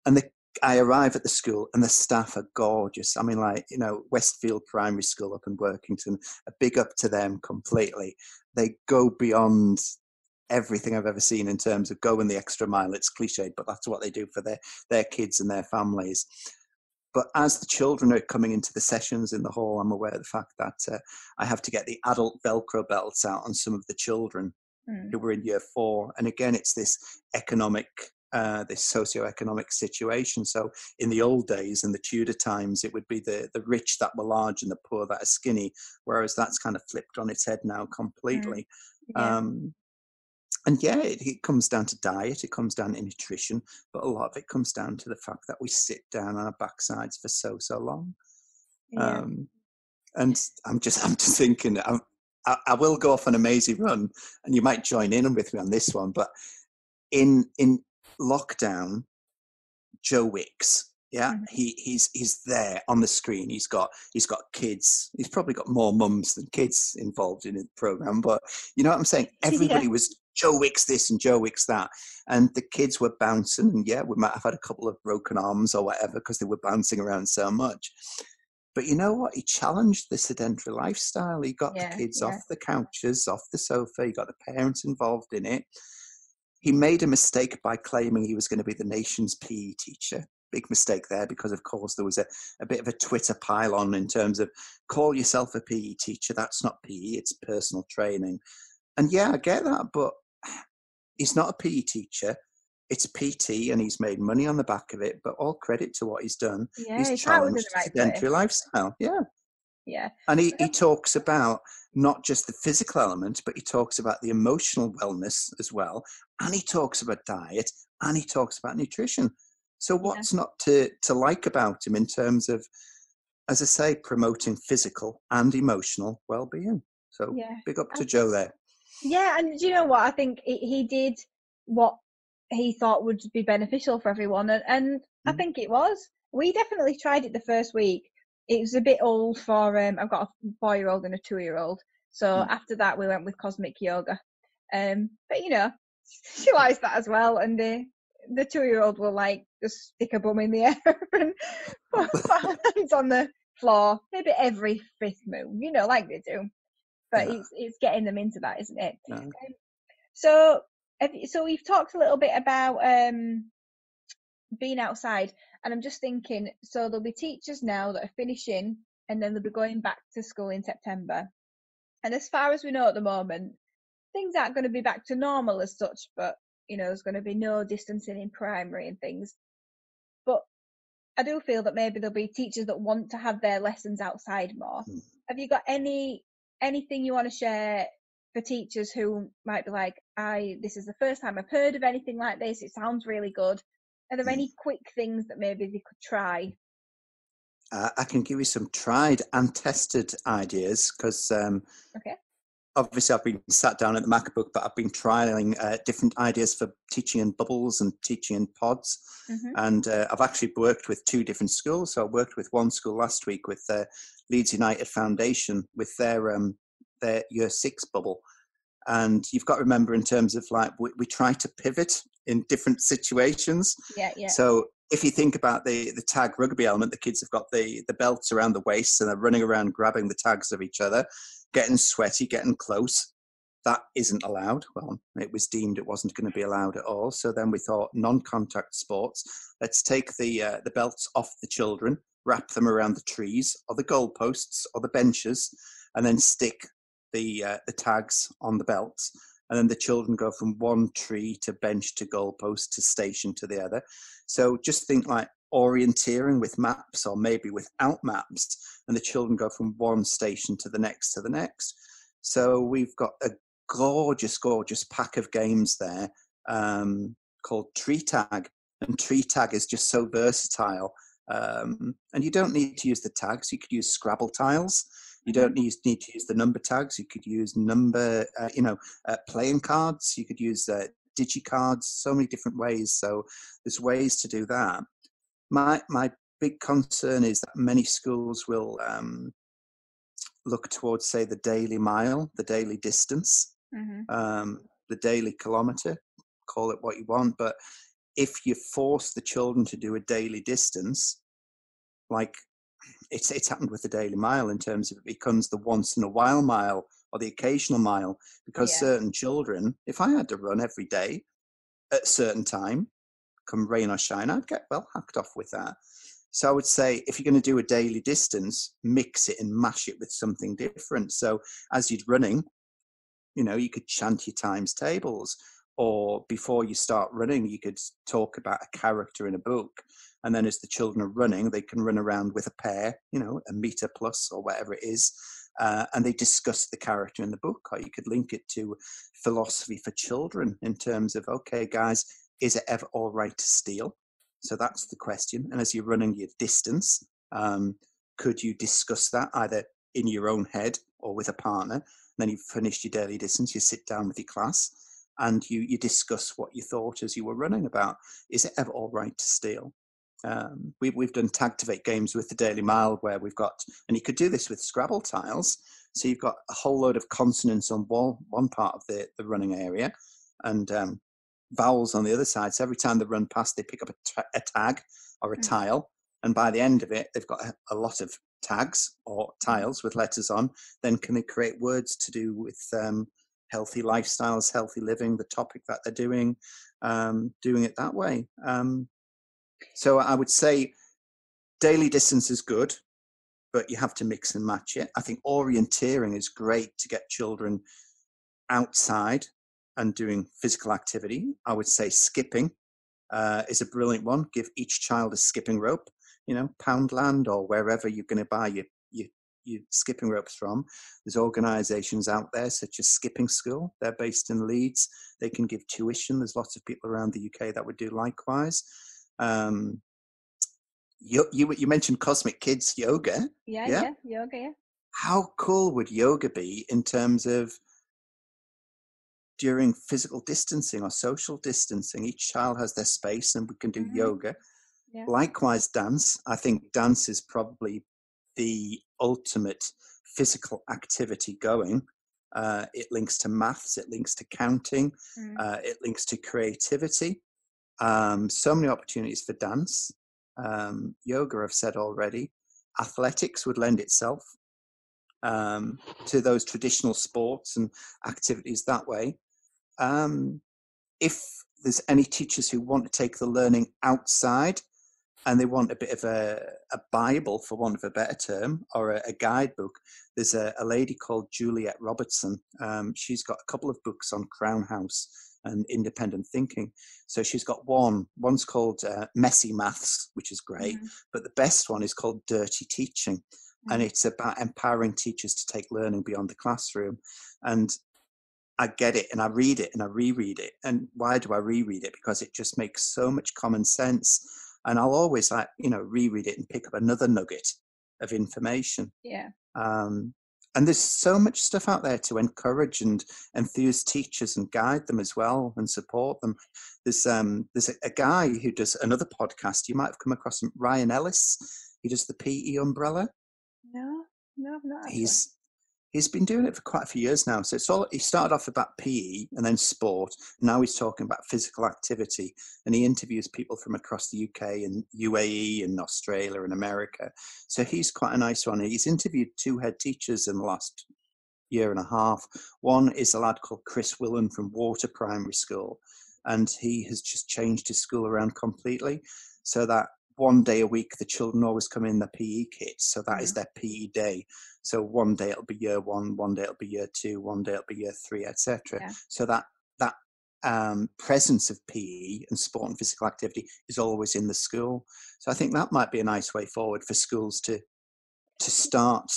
Speaker 2: And the, I arrive at the school and the staff are gorgeous. I mean, like, you know, Westfield Primary School up in Workington, a big up to them completely. They go beyond everything I've ever seen in terms of going the extra mile. It's cliched, but that's what they do for their, their kids and their families. But as the children are coming into the sessions in the hall, I'm aware of the fact that uh, I have to get the adult Velcro belts out on some of the children mm. who were in year four. And again, it's this economic uh, this socio-economic situation. So in the old days, in the Tudor times, it would be the the rich that were large and the poor that are skinny. Whereas that's kind of flipped on its head now completely. Mm. Yeah. Um, and yeah, it, it, comes down to diet, it comes down to nutrition, but a lot of it comes down to the fact that we sit down on our backsides for so so long. Yeah. Um, and I'm just I'm just thinking I, I, I will go off an amazing run, and you might join in with me on this one. But in in lockdown, Joe Wicks. Yeah, mm-hmm. he he's he's there on the screen. He's got he's got kids. He's probably got more mums than kids involved in the program. But you know what I'm saying? Everybody yeah. was Joe Wicks this and Joe Wicks that, and the kids were bouncing. And yeah, we might have had a couple of broken arms or whatever because they were bouncing around so much. But you know what? He challenged the sedentary lifestyle. He got yeah, the kids yeah. off the couches, off the sofa. He got the parents involved in it he made a mistake by claiming he was going to be the nation's PE teacher. Big mistake there because, of course, there was a, a bit of a Twitter pile-on in terms of call yourself a PE teacher. That's not PE, it's personal training. And yeah, I get that, but he's not a PE teacher. It's a PT, and he's made money on the back of it. But all credit to what he's done.
Speaker 1: Yeah,
Speaker 2: he's challenged the right sedentary lifestyle. Yeah,
Speaker 1: yeah.
Speaker 2: And he, he talks about not just the physical element, but he talks about the emotional wellness as well and he talks about diet and he talks about nutrition. So what's yeah. not to to like about him in terms of, as I say, promoting physical and emotional well-being? So yeah. big up to Joe there.
Speaker 1: Yeah, and do you know what? I think he did what he thought would be beneficial for everyone, and, and mm. I think it was. We definitely tried it the first week. It was a bit old for um. I've got a four-year-old and a two-year-old, so mm. after that we went with cosmic yoga. Um, but you know, she likes that as well. And the the two year old will like just stick a bum in the air and put, hands on the floor, maybe every fifth move, you know, like they do. But yeah. it's it's getting them into that, isn't it? Yeah. Um, so so we've talked a little bit about um, being outside, and I'm just thinking. So there'll be teachers now that are finishing, and then they'll be going back to school in September. And as far as we know at the moment, things aren't going to be back to normal as such, but you know, there's going to be no distancing in primary and things. But I do feel that maybe there'll be teachers that want to have their lessons outside more. Mm. Have you got any anything you want to share for teachers who might be like, I this is the first time I've heard of anything like this. It sounds really good. Are there mm. any quick things that maybe they could try?
Speaker 2: Uh, I can give you some tried and tested ideas because um, okay obviously I've been sat down at the MacBook, but I've been trialing uh, different ideas for teaching in bubbles and teaching in pods. Mm-hmm. And uh, I've actually worked with two different schools. So I worked with one school last week with uh, Leeds United Foundation with their um, their year six bubble. And you've got to remember in terms of like we, we try to pivot in different situations.
Speaker 1: Yeah, yeah.
Speaker 2: So if you think about the the tag rugby element, the kids have got the the belts around the waist and they're running around grabbing the tags of each other getting sweaty, getting close. That isn't allowed. Well, it was deemed it wasn't going to be allowed at all. So then we thought non-contact sports. Let's take the uh, the belts off the children, wrap them around the trees or the goalposts or the benches, and then stick the uh, the tags on the belts. And then the children go from one tree to bench to goalpost to station to the other. So just think like orienteering with maps or maybe without maps and the children go from one station to the next to the next so we've got a gorgeous gorgeous pack of games there um, called tree tag and tree tag is just so versatile um, and you don't need to use the tags. You could use scrabble tiles. You don't need, need to use the number tags. You could use number uh, you know uh, playing cards. You could use uh, digicards so many different ways. So there's ways to do that. My my big concern is that many schools will um, look towards, say, the daily mile, the daily distance, mm-hmm. um, the daily kilometre. Call it what you want, but if you force the children to do a daily distance, like it's it's happened with the Daily Mile in terms of it becomes the once in a while mile or the occasional mile because
Speaker 1: Yeah.
Speaker 2: certain children, if I had to run every day at a certain time, come rain or shine, I'd get well hacked off with that. So I would say if you're going to do a daily distance, mix it and mash it with something different. So as you're running, you know, you could chant your times tables, or before you start running, you could talk about a character in a book. And then as the children are running, they can run around with a pair, you know, a meter plus or whatever it is, uh, and they discuss the character in the book. Or you could link it to philosophy for children in terms of, okay, guys, is it ever all right to steal? So that's the question. And as you're running your distance, um, could you discuss that either in your own head or with a partner? then you've finished your daily distance, you sit down with your class and you, you discuss what you thought as you were running about. Is it ever all right to steal? Um, we, we've done Tagtivate games with the Daily Mile where we've got, and you could do this with Scrabble tiles. So you've got a whole load of consonants on one, one part of the, the running area and um, vowels on the other side. So every time they run past, they pick up a, ta- a tag or a
Speaker 1: Mm.
Speaker 2: tile. And by the end of it, they've got a, a lot of tags or tiles with letters on. Then can they create words to do with um, healthy lifestyles, healthy living, the topic that they're doing, um, doing it that way. Um, so I would say daily distance is good, but you have to mix and match it. I think orienteering is great to get children outside and doing physical activity. I would say skipping uh, is a brilliant one. Give each child a skipping rope, you know, Poundland or wherever you're going to buy your, your skipping ropes from. There's organizations out there such as Skipping School. They're based in Leeds. They can give tuition. There's lots of people around the UK that would do likewise. Um, you, you, you mentioned Cosmic Kids Yoga.
Speaker 1: Yeah,
Speaker 2: Yeah.
Speaker 1: yeah, yoga, yeah.
Speaker 2: How cool would yoga be in terms of during physical distancing or social distancing? Each child has their space and we can do
Speaker 1: Mhm.
Speaker 2: yoga.
Speaker 1: Yeah.
Speaker 2: Likewise, dance. I think dance is probably the ultimate physical activity going. Uh, it links to maths, it links to counting,
Speaker 1: Mm.
Speaker 2: uh, it links to creativity. Um, so many opportunities for dance. Um, yoga, I've said already. Athletics would lend itself um, to those traditional sports and activities that way. Um, if there's any teachers who want to take the learning outside and they want a bit of a, a Bible, for want of a better term, or a, a guidebook, there's a, a lady called Juliet Robertson. Um, she's got a couple of books on Crown House and independent thinking. So she's got one. One's called uh, Messy Maths, which is great,
Speaker 1: Mhm.
Speaker 2: but the best one is called Dirty Teaching, and
Speaker 1: Mm.
Speaker 2: it's about empowering teachers to take learning beyond the classroom. And I get it, and I read it, and I reread it. And why do I reread it? Because it just makes so much common sense. And I'll always like you know reread it and pick up another nugget of information.
Speaker 1: Yeah.
Speaker 2: Um, and there's so much stuff out there to encourage and enthuse teachers and guide them as well and support them. There's um, there's a, a guy who does another podcast. You might have come across him, Ryan Ellis. He does the PE umbrella.
Speaker 1: No, no, I've not.
Speaker 2: He's he's been doing it for quite a few years now. So it's all he started off about PE and then sport. Now he's talking about physical activity, and he interviews people from across the UK and UAE and Australia and America. So he's quite a nice one. He's interviewed two head teachers in the last year and a half. One is a lad called Chris Willen from Water Primary School, and he has just changed his school around completely so that one day a week the children always come in their PE kits. So that is their PE day. So one day it'll be year one, one day it'll be year two, one day it'll be year three, etc.
Speaker 1: Yeah.
Speaker 2: So that that um, presence of PE and sport and physical activity is always in the school. So I think that might be a nice way forward for schools to to start.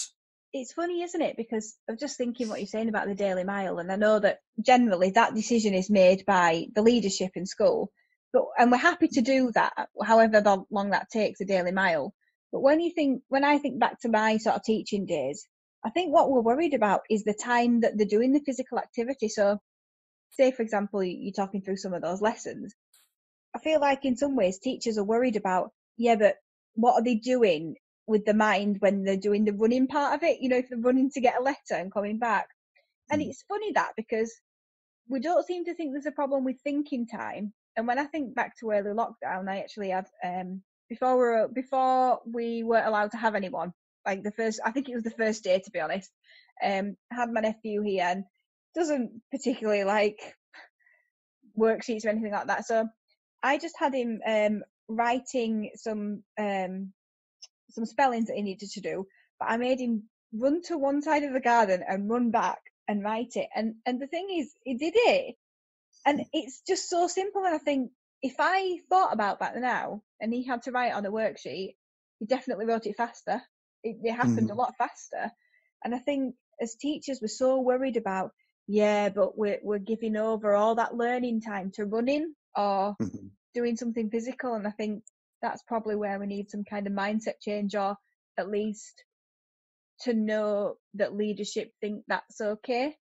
Speaker 1: it's funny, isn't it? Because I'm just thinking what you're saying about the Daily Mile, and I know that generally that decision is made by the leadership in school, but and we're happy to do that, however long that takes a Daily Mile. But when you think, when I think back to my sort of teaching days, I think what we're worried about is the time that they're doing the physical activity. So, say for example, you- you're talking through some of those lessons. I feel like in some ways teachers are worried about, yeah, but what are they doing with the mind when they're doing the running part of it? You know, if they're running to get a letter and coming back. And
Speaker 2: Mm.
Speaker 1: it's funny that because we don't seem to think there's a problem with thinking time. And when I think back to early lockdown, I actually had um, before we were, before we weren't allowed to have anyone. Like the first, I think it was the first day to be honest. Um, had my nephew here and doesn't particularly like worksheets or anything like that. So I just had him um, writing some um, some spellings that he needed to do, but I made him run to one side of the garden and run back and write it. And and the thing is, he did it, and it's just so simple. And I think if I thought about that now, and he had to write on a worksheet, he definitely wrote it faster. It, it happened
Speaker 2: Mhm.
Speaker 1: a lot faster. And I think as teachers, we're so worried about, yeah, but we're we're giving over all that learning time to running or
Speaker 2: Mhm.
Speaker 1: doing something physical. And I think that's probably where we need some kind of mindset change, or at least to know that leadership think that's okay.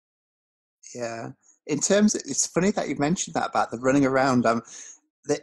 Speaker 2: Yeah. In terms, of, it's funny that you mentioned that about the running around. Um, that,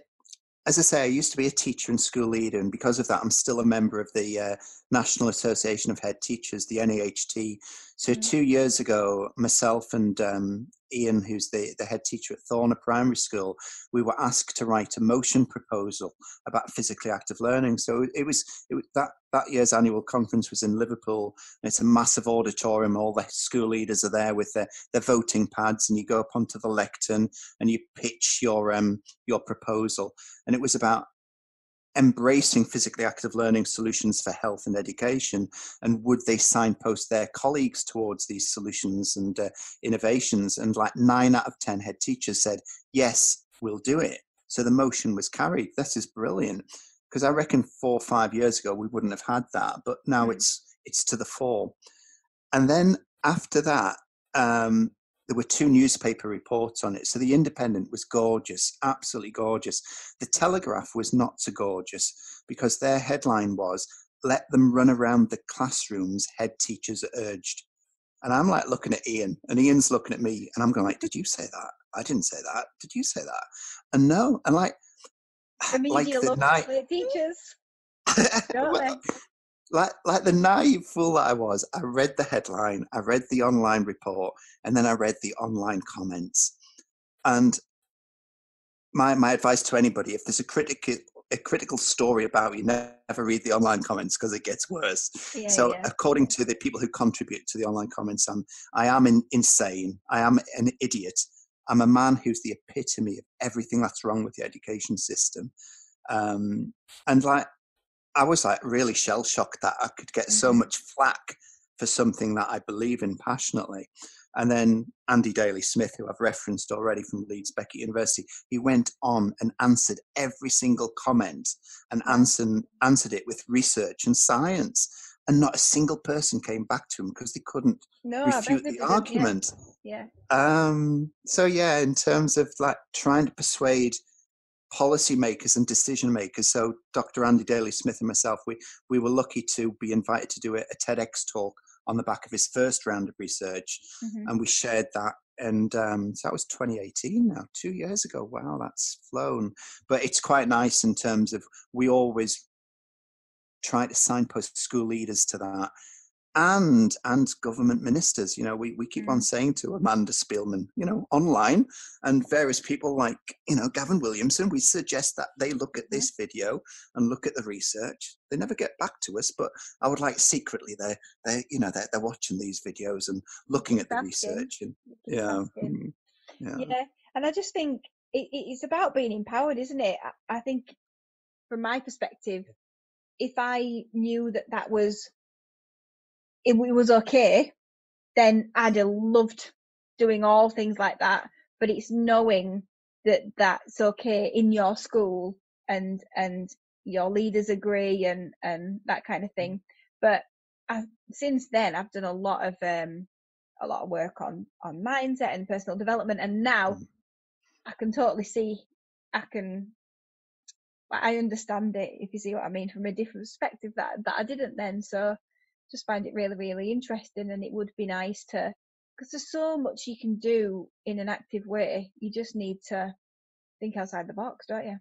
Speaker 2: as I say, I used to be a teacher and school leader, and because of that, I'm still a member of the uh, National Association of Head Teachers, the NAHT. So
Speaker 1: Mm.
Speaker 2: two years ago, myself and um, Ian, who's the, the head teacher at Thorner Primary School, we were asked to write a motion proposal about physically active learning. So it was, it was that that year's annual conference was in Liverpool. It's a massive auditorium. All the school leaders are there with their, their voting pads, and you go up onto the lectern and you pitch your um your proposal. And it was about embracing physically active learning solutions for health and education and would they signpost their colleagues towards these solutions and uh, innovations and like 9 out of 10 head teachers said yes we'll do it so the motion was carried this is brilliant because i reckon 4 or 5 years ago we wouldn't have had that but now
Speaker 1: Mm.
Speaker 2: it's it's to the fore and then after that um, there were two newspaper reports on it. So the Independent was gorgeous, absolutely gorgeous. The Telegraph was not so gorgeous because their headline was "Let them run around the classrooms." Head teachers urged, and I'm like looking at Ian, and Ian's looking at me, and I'm going like, "Did you say that? I didn't say that. Did you say that?" And no, and like,
Speaker 1: The media
Speaker 2: like the
Speaker 1: the teachers,
Speaker 2: Well, like like the naive fool that I was, I read the headline, I read the online report, and then I read the online comments. And my my advice to anybody, if there's a critical a critical story about you, never read the online comments because it gets worse.
Speaker 1: Yeah,
Speaker 2: so
Speaker 1: yeah.
Speaker 2: according to the people who contribute to the online comments, I'm I am in, insane. I am an idiot. I'm a man who's the epitome of everything that's wrong with the education system. Um, and like I was like really shell shocked that I could get so
Speaker 1: Mhm.
Speaker 2: much flack for something that I believe in passionately. And then Andy Daly Smith, who I've referenced already from Leeds Beckett University, he went on and answered every single comment and answered, answered it with research and science. And not a single person came back to him because they couldn't
Speaker 1: No,
Speaker 2: refute the
Speaker 1: didn't, yeah. Yeah.
Speaker 2: Um, so yeah, in terms of like trying to persuade policymakers and decision makers. So Dr. Andy Daly Smith and myself, we we were lucky to be invited to do a, a TEDx talk on the back of his first round of research,
Speaker 1: Mhm.
Speaker 2: and we shared that. And um, so that was 2018 now, two years ago. Wow, that's flown. But it's quite nice in terms of we always try to signpost school leaders to that and and government ministers you know we, we keep on
Speaker 1: Mm.
Speaker 2: saying to amanda spielman you know online and various people like you know gavin williamson we suggest that they look at this video and look at the research. They never get back to us but i would like secretly they they you know they're, they're watching these videos and looking at the research and yeah mm, yeah.
Speaker 1: Yeah, and I just think it- it's about being empowered, isn't it? I, I think, from my perspective, if I knew that that was it, w- was okay, then I'd have loved doing all things like that. But it's knowing that that's okay in your school and and your leaders agree and and that kind of thing. But I, since then, I've done a lot of um a lot of work on on mindset and personal development, and now
Speaker 2: Mm.
Speaker 1: I can totally see. I can. I understand it if you see what I mean from a different perspective that that I didn't then. So just find it really really interesting, and it would be nice to because there's so much you can do in an active way. You just need to think outside the box, don't you?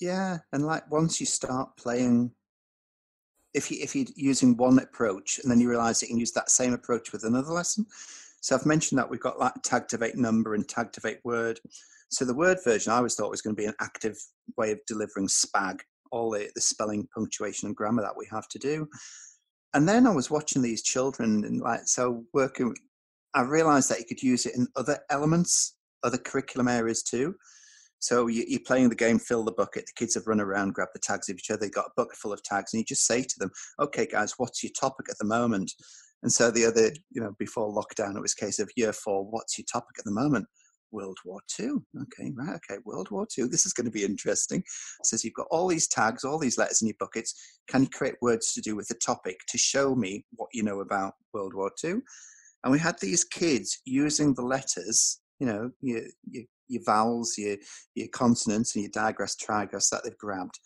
Speaker 2: Yeah, and like once you start playing, if you if you're using one approach and then you realize you can use that same approach with another lesson, So I've mentioned that we've got like Tagtivate number and Tagtivate word. So the word version I always thought was going to be an active way of delivering SPAG, all the, the spelling, punctuation, and grammar that we have to do. And then I was watching these children and like so working. I realised that you could use it in other elements, other curriculum areas too. So you, are playing the game, fill the bucket. The kids have run around, grab the tags of each other. They got a bucket full of tags, and you just say to them, "Okay, guys, what's your topic at the moment?" And so the other, you know, before lockdown, it was case of year four, "What's your topic at the moment?" World War Two. Okay, right. Okay, World War Two. This is going to be interesting. It says you've got all these tags, all these letters in your buckets. Can you create words to do with the topic to show me what you know about World War Two? And we had these kids using the letters, you know, your, your, your vowels, your, your consonants, and your digraphs, trigraphs that they've grabbed.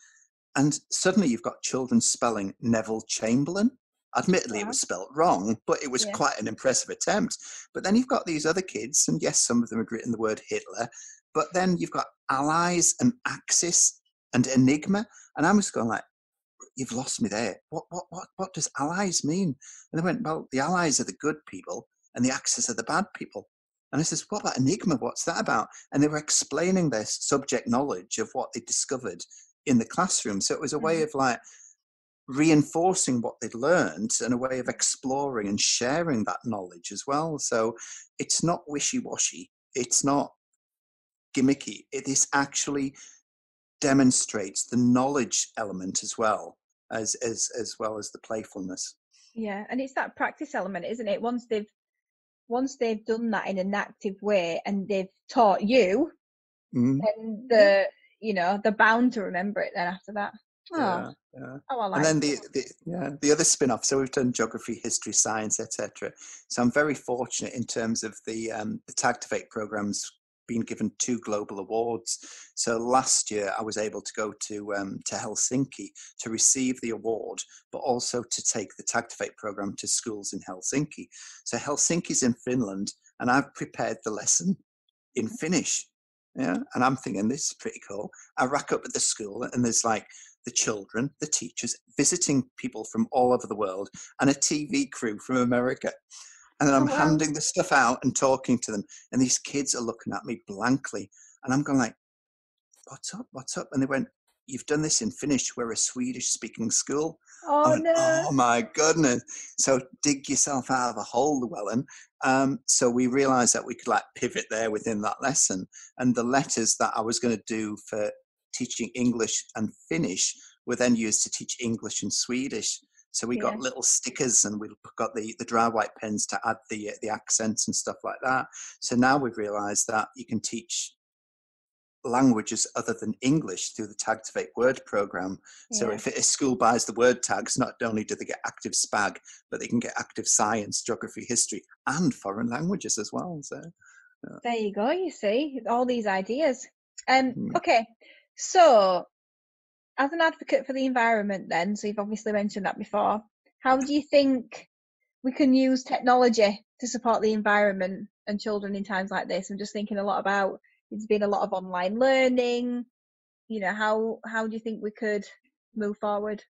Speaker 2: And suddenly you've got children spelling Neville Chamberlain Admittedly, it was spelt wrong, but it was yeah. quite an impressive attempt. But then you've got these other kids, and yes, some of them had written the word Hitler, but then you've got allies and axis and enigma, and I'm just going like, "You've lost me there. What what what what does allies mean?" And they went, "Well, the allies are the good people, and the axis are the bad people." And I says, "What about enigma? What's that about?" And they were explaining their subject knowledge of what they discovered in the classroom. So it was a way mm-hmm. of like reinforcing what they'd learned and a way of exploring and sharing that knowledge as well. So it's not wishy washy, it's not gimmicky, it is actually demonstrates the knowledge element as well as as as well as the playfulness.
Speaker 1: Yeah and it's that practice element isn't it? Once they've once they've done that in an active way and they've taught you mm-hmm. and the you know they're bound to remember it then after that.
Speaker 2: Oh, yeah, yeah. Oh, like and then the, the yeah the other spin-off. So we've done geography, history, science, etc. So I'm very fortunate in terms of the um, the Tagtivate programs being given two global awards. So last year I was able to go to um, to Helsinki to receive the award, but also to take the Tagtivate program to schools in Helsinki. So Helsinki's in Finland, and I've prepared the lesson in Finnish. Yeah, and I'm thinking this is pretty cool. I rack up at the school, and there's like the children, the teachers, visiting people from all over the world, and a TV crew from America. And then I'm oh, wow. handing the stuff out and talking to them, and these kids are looking at me blankly, and I'm going like, "What's up? What's up?" And they went, "You've done this in Finnish. We're a Swedish-speaking school."
Speaker 1: Oh went,
Speaker 2: no! Oh my goodness! So dig yourself out of a hole, Llewellyn. Um, so we realised that we could like pivot there within that lesson, and the letters that I was going to do for teaching English and Finnish were then used to teach English and Swedish. So we yeah. got little stickers and we got the, the dry white pens to add the the accents and stuff like that. So now we've realised that you can teach languages other than English through the Tagtivate word program. Yeah. So if a school buys the word tags, not only do they get active SPAG, but they can get active science, geography, history, and foreign languages as well. So
Speaker 1: uh, there you go. You see all these ideas. Um, hmm. okay, so, as an advocate for the environment, then, so you've obviously mentioned that before, how do you think we can use technology to support the environment and children in times like this? I'm just thinking a lot about there's been a lot of online learning. You know, how how do you think we could move forward?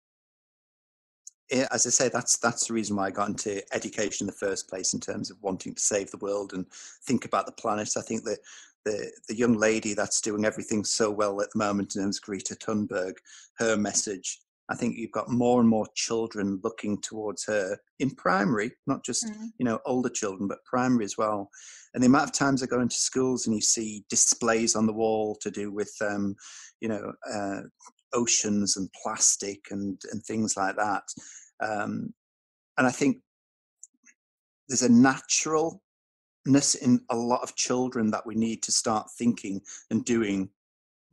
Speaker 2: Yeah, as I say, that's that's the reason why I got into education in the first place, in terms of wanting to save the world and think about the planet. I think that the, the young lady that's doing everything so well at the moment, named Greta Thunberg, her message. I think you've got more and more children looking towards her in primary, not just mm. you know older children, but primary as well. And the amount of times I go into schools and you see displays on the wall to do with um, you know uh, oceans and plastic and and things like that. Um, and I think there's a natural in a lot of children that we need to start thinking and doing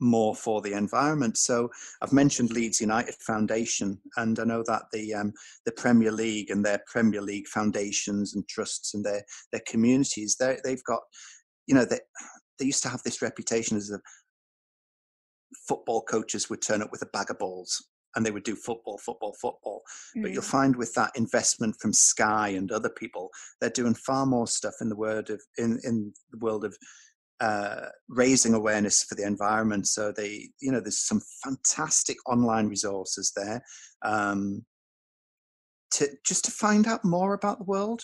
Speaker 2: more for the environment. So I've mentioned Leeds United Foundation, and I know that the um, the Premier League and their Premier League foundations and trusts and their their communities, they've got, you know, they they used to have this reputation as a football coaches would turn up with a bag of balls and they would do football, football, football. Mm. But you'll mm. find with that investment from Sky and other people, they're doing far more stuff in the world of in in the world of uh, raising awareness for the environment. So they, you know, there's some fantastic online resources there um, to just to find out more about the world.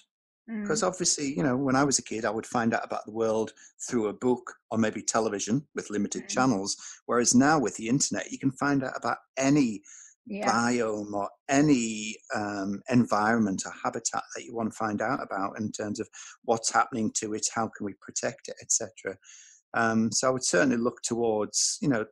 Speaker 2: Because
Speaker 1: Mm.
Speaker 2: obviously, you know, when I was a kid, I would find out about the world through a book or maybe television with limited
Speaker 1: Mm.
Speaker 2: channels. Whereas now with the internet, you can find out about any
Speaker 1: Yeah.
Speaker 2: biome or any um, environment or habitat that you want to find out about in terms of what's happening to it, how can we protect it, etc. Um, so I would certainly look towards, you know,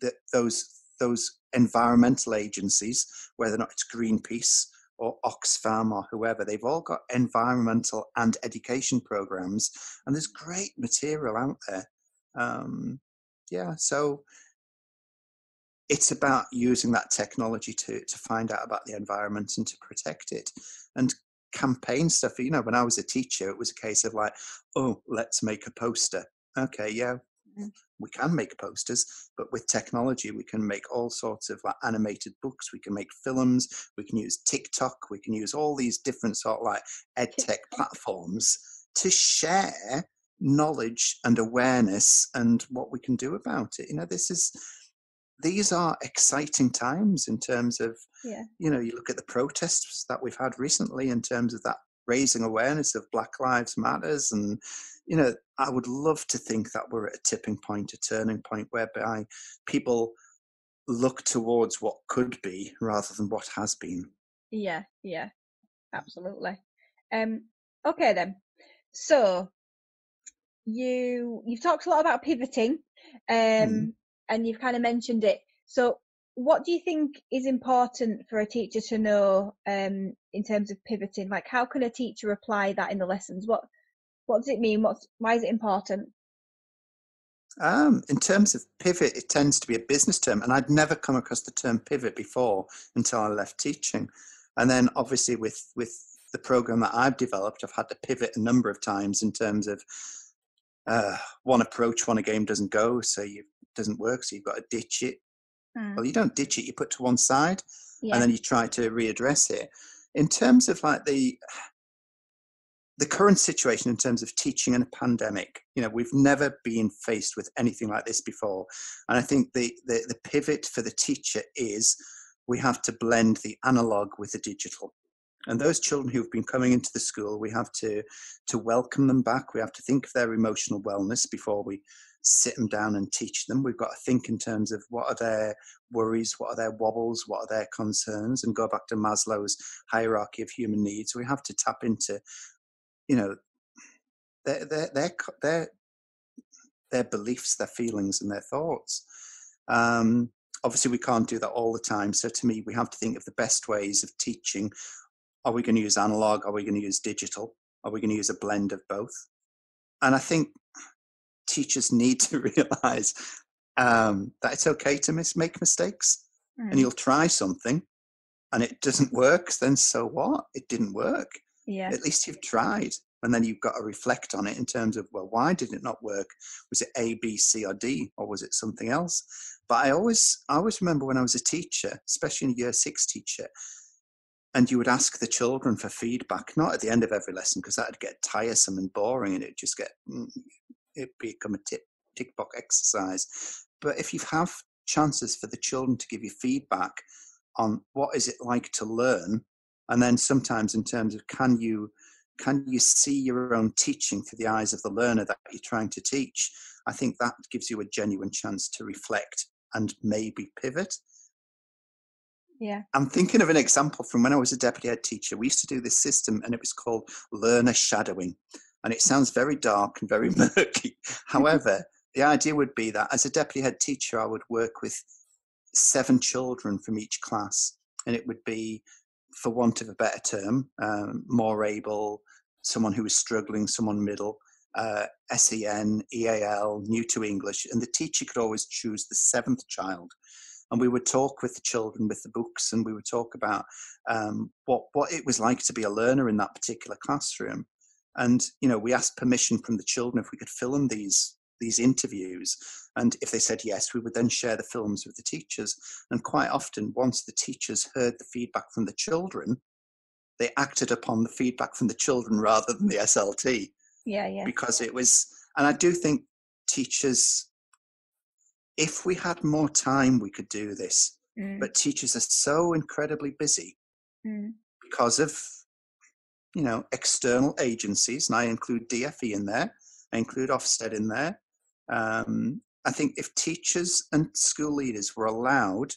Speaker 2: the, those those environmental agencies, whether or not it's Greenpeace or Oxfam or whoever, they've all got environmental and education programs, and there's great material out there. Um, yeah, so it's about using that technology to to find out about the environment and to protect it and campaign stuff you know when i was a teacher it was a case of like oh let's make a poster okay yeah.
Speaker 1: Mm.
Speaker 2: we can make posters but with technology we can make all sorts of like animated books we can make films we can use tiktok we can use all these different sort of like ed tech platforms to share knowledge and awareness and what we can do about it you know this is these are exciting times in terms of
Speaker 1: Yeah.
Speaker 2: you know you look at the protests that we've had recently in terms of that raising awareness of black lives matters and you know i would love to think that we're at a tipping point a turning point whereby people look towards what could be rather than what has been
Speaker 1: Yeah, yeah, absolutely. Um, okay then. So you you've talked a lot about pivoting, um,
Speaker 2: Mhm.
Speaker 1: and you've kind of mentioned it. So what do you think is important for a teacher to know um, in terms of pivoting? Like, how can a teacher apply that in the lessons? What what does it mean? What's why is it important?
Speaker 2: Um, in terms of pivot, it tends to be a business term, and I'd never come across the term pivot before until I left teaching. And then, obviously, with with the program that I've developed, I've had to pivot a number of times in terms of uh, one approach, one a game doesn't go, so you doesn't work, so you've got to ditch it.
Speaker 1: Mm,
Speaker 2: Well, you don't ditch it; you put to one side,
Speaker 1: yeah,
Speaker 2: and then you try to readdress it. In terms of like the the current situation in terms of teaching in a pandemic, you know, we've never been faced with anything like this before, and I think the the, the pivot for the teacher is we have to blend the analog with the digital. And those children who've been coming into the school, we have to to welcome them back. We have to think of their emotional wellness before we sit them down and teach them. We've got to think in terms of what are their worries, what are their wobbles, what are their concerns, and go back to Maslow's hierarchy of human needs. We have to tap into, you know, their their their their, their beliefs, their feelings, and their thoughts. Um, obviously, we can't do that all the time. So, to me, we have to think of the best ways of teaching. Are we going to use analog? Are we going to use digital? Are we going to use a blend of both? And I think teachers need to realize um, that it's okay to mis- make mistakes
Speaker 1: mm,
Speaker 2: and you'll try something and it doesn't work, then so what? It didn't work.
Speaker 1: Yeah,
Speaker 2: At least you've tried. And then you've got to reflect on it in terms of, well, why did it not work? Was it A, B, C, or D, or was it something else? But I always, I always remember when I was a teacher, especially in a year six teacher, and you would ask the children for feedback, not at the end of every lesson, because that'd get tiresome and boring, and it'd just get, mm, it'd become a tick, tick box exercise. But if you have chances for the children to give you feedback on what is it like to learn, and then sometimes in terms of can you can you see your own teaching through the eyes of the learner that you're trying to teach? I think that gives you a genuine chance to reflect and maybe pivot.
Speaker 1: yeah,
Speaker 2: I'm thinking of an example from when I was a deputy head teacher. We used to do this system and it was called learner shadowing. And it sounds very dark and very murky. However, the idea would be that as a deputy head teacher, I would work with seven children from each class. And it would be, for want of a better term, um, more able, someone who was struggling, someone middle, uh, SEN, EAL, new to English. And the teacher could always choose the seventh child and we would talk with the children with the books and we would talk about um, what what it was like to be a learner in that particular classroom and you know we asked permission from the children if we could film these these interviews and if they said yes we would then share the films with the teachers. And quite often once the teachers heard the feedback from the children they acted upon the feedback from the children rather than the slt
Speaker 1: yeah, yeah,
Speaker 2: because it was and i do think teachers if we had more time we could do this.
Speaker 1: Mm,
Speaker 2: but teachers are so incredibly busy
Speaker 1: mm,
Speaker 2: because of you know, external agencies, and I include DFE in there, I include Ofsted in there. Um, I think if teachers and school leaders were allowed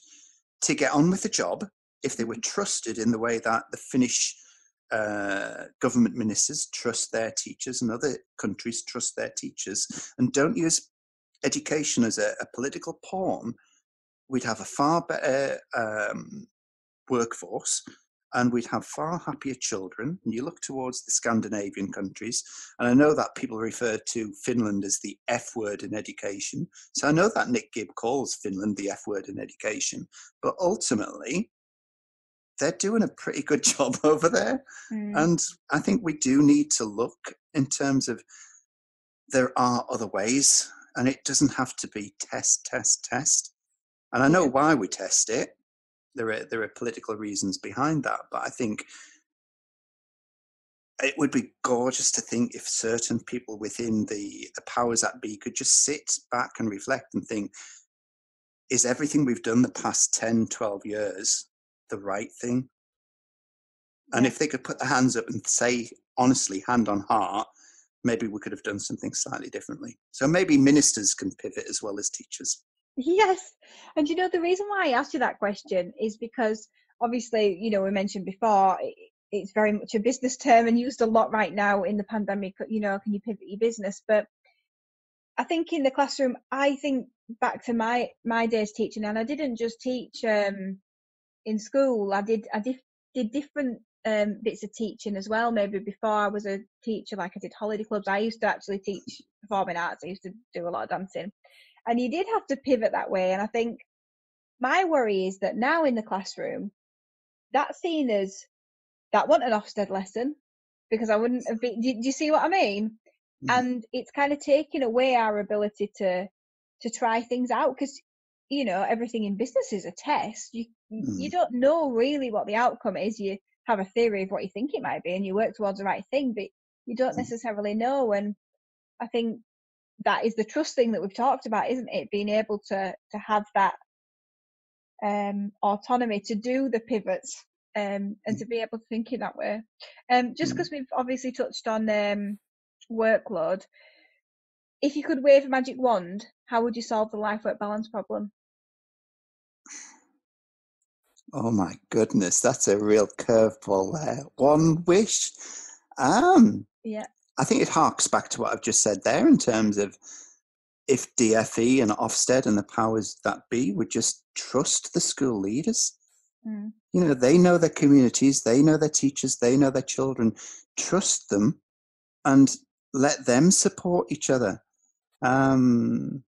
Speaker 2: to get on with the job, if they were trusted in the way that the Finnish uh, government ministers trust their teachers and other countries trust their teachers and don't use education as a, a political pawn, we'd have a far better um, workforce and we'd have far happier children. And you look towards the Scandinavian countries, and I know that people refer to Finland as the F word in education. So I know that Nick Gibb calls Finland the F word in education, but ultimately, they're doing a pretty good job over there. Mm. And I think we do need to look in terms of there are other ways, and it doesn't have to be test, test, test. And I know why we test it there are there are political reasons behind that, but I think it would be gorgeous to think if certain people within the, the powers that be could just sit back and reflect and think is everything we've done the past 10 12 years the right thing? And if they could put their hands up and say honestly hand on heart maybe we could have done something slightly differently. So maybe ministers can pivot as well as teachers
Speaker 1: Yes. And you know, the reason why I asked you that question is because obviously, you know, we mentioned before, it's very much a business term and used a lot right now in the pandemic. You know, can you pivot your business? But I think in the classroom, I think back to my my days teaching, and I didn't just teach um, in school. I did I did did different um, bits of teaching as well. Maybe before I was a teacher, like I did holiday clubs. I used to actually teach performing arts. I used to do a lot of dancing, and you did have to pivot that way. And I think my worry is that now in the classroom, that's seen as that wasn't an Ofsted lesson because I wouldn't have been. Do, do you see what I mean? Mm. And it's kind of taking away our ability to to try things out because you know everything in business is a test. You mm. you don't know really what the outcome is. You have a theory of what you think it might be, and you work towards the right thing, but you don't mm. necessarily know. And I think that is the trust thing that we've talked about, isn't it? Being able to to have that um, autonomy to do the pivots um, and to be able to think in that way. Um, just because mm. we've obviously touched on um, workload, if you could wave a magic wand, how would you solve the life work balance problem?
Speaker 2: Oh my goodness, that's a real curveball there. One wish. Um,
Speaker 1: yeah.
Speaker 2: I think it harks back to what I've just said there in terms of if DFE and Ofsted and the powers that be would just trust the school leaders. Mm. You know, they know their communities, they know their teachers, they know their children. Trust them and let them support each other. Um,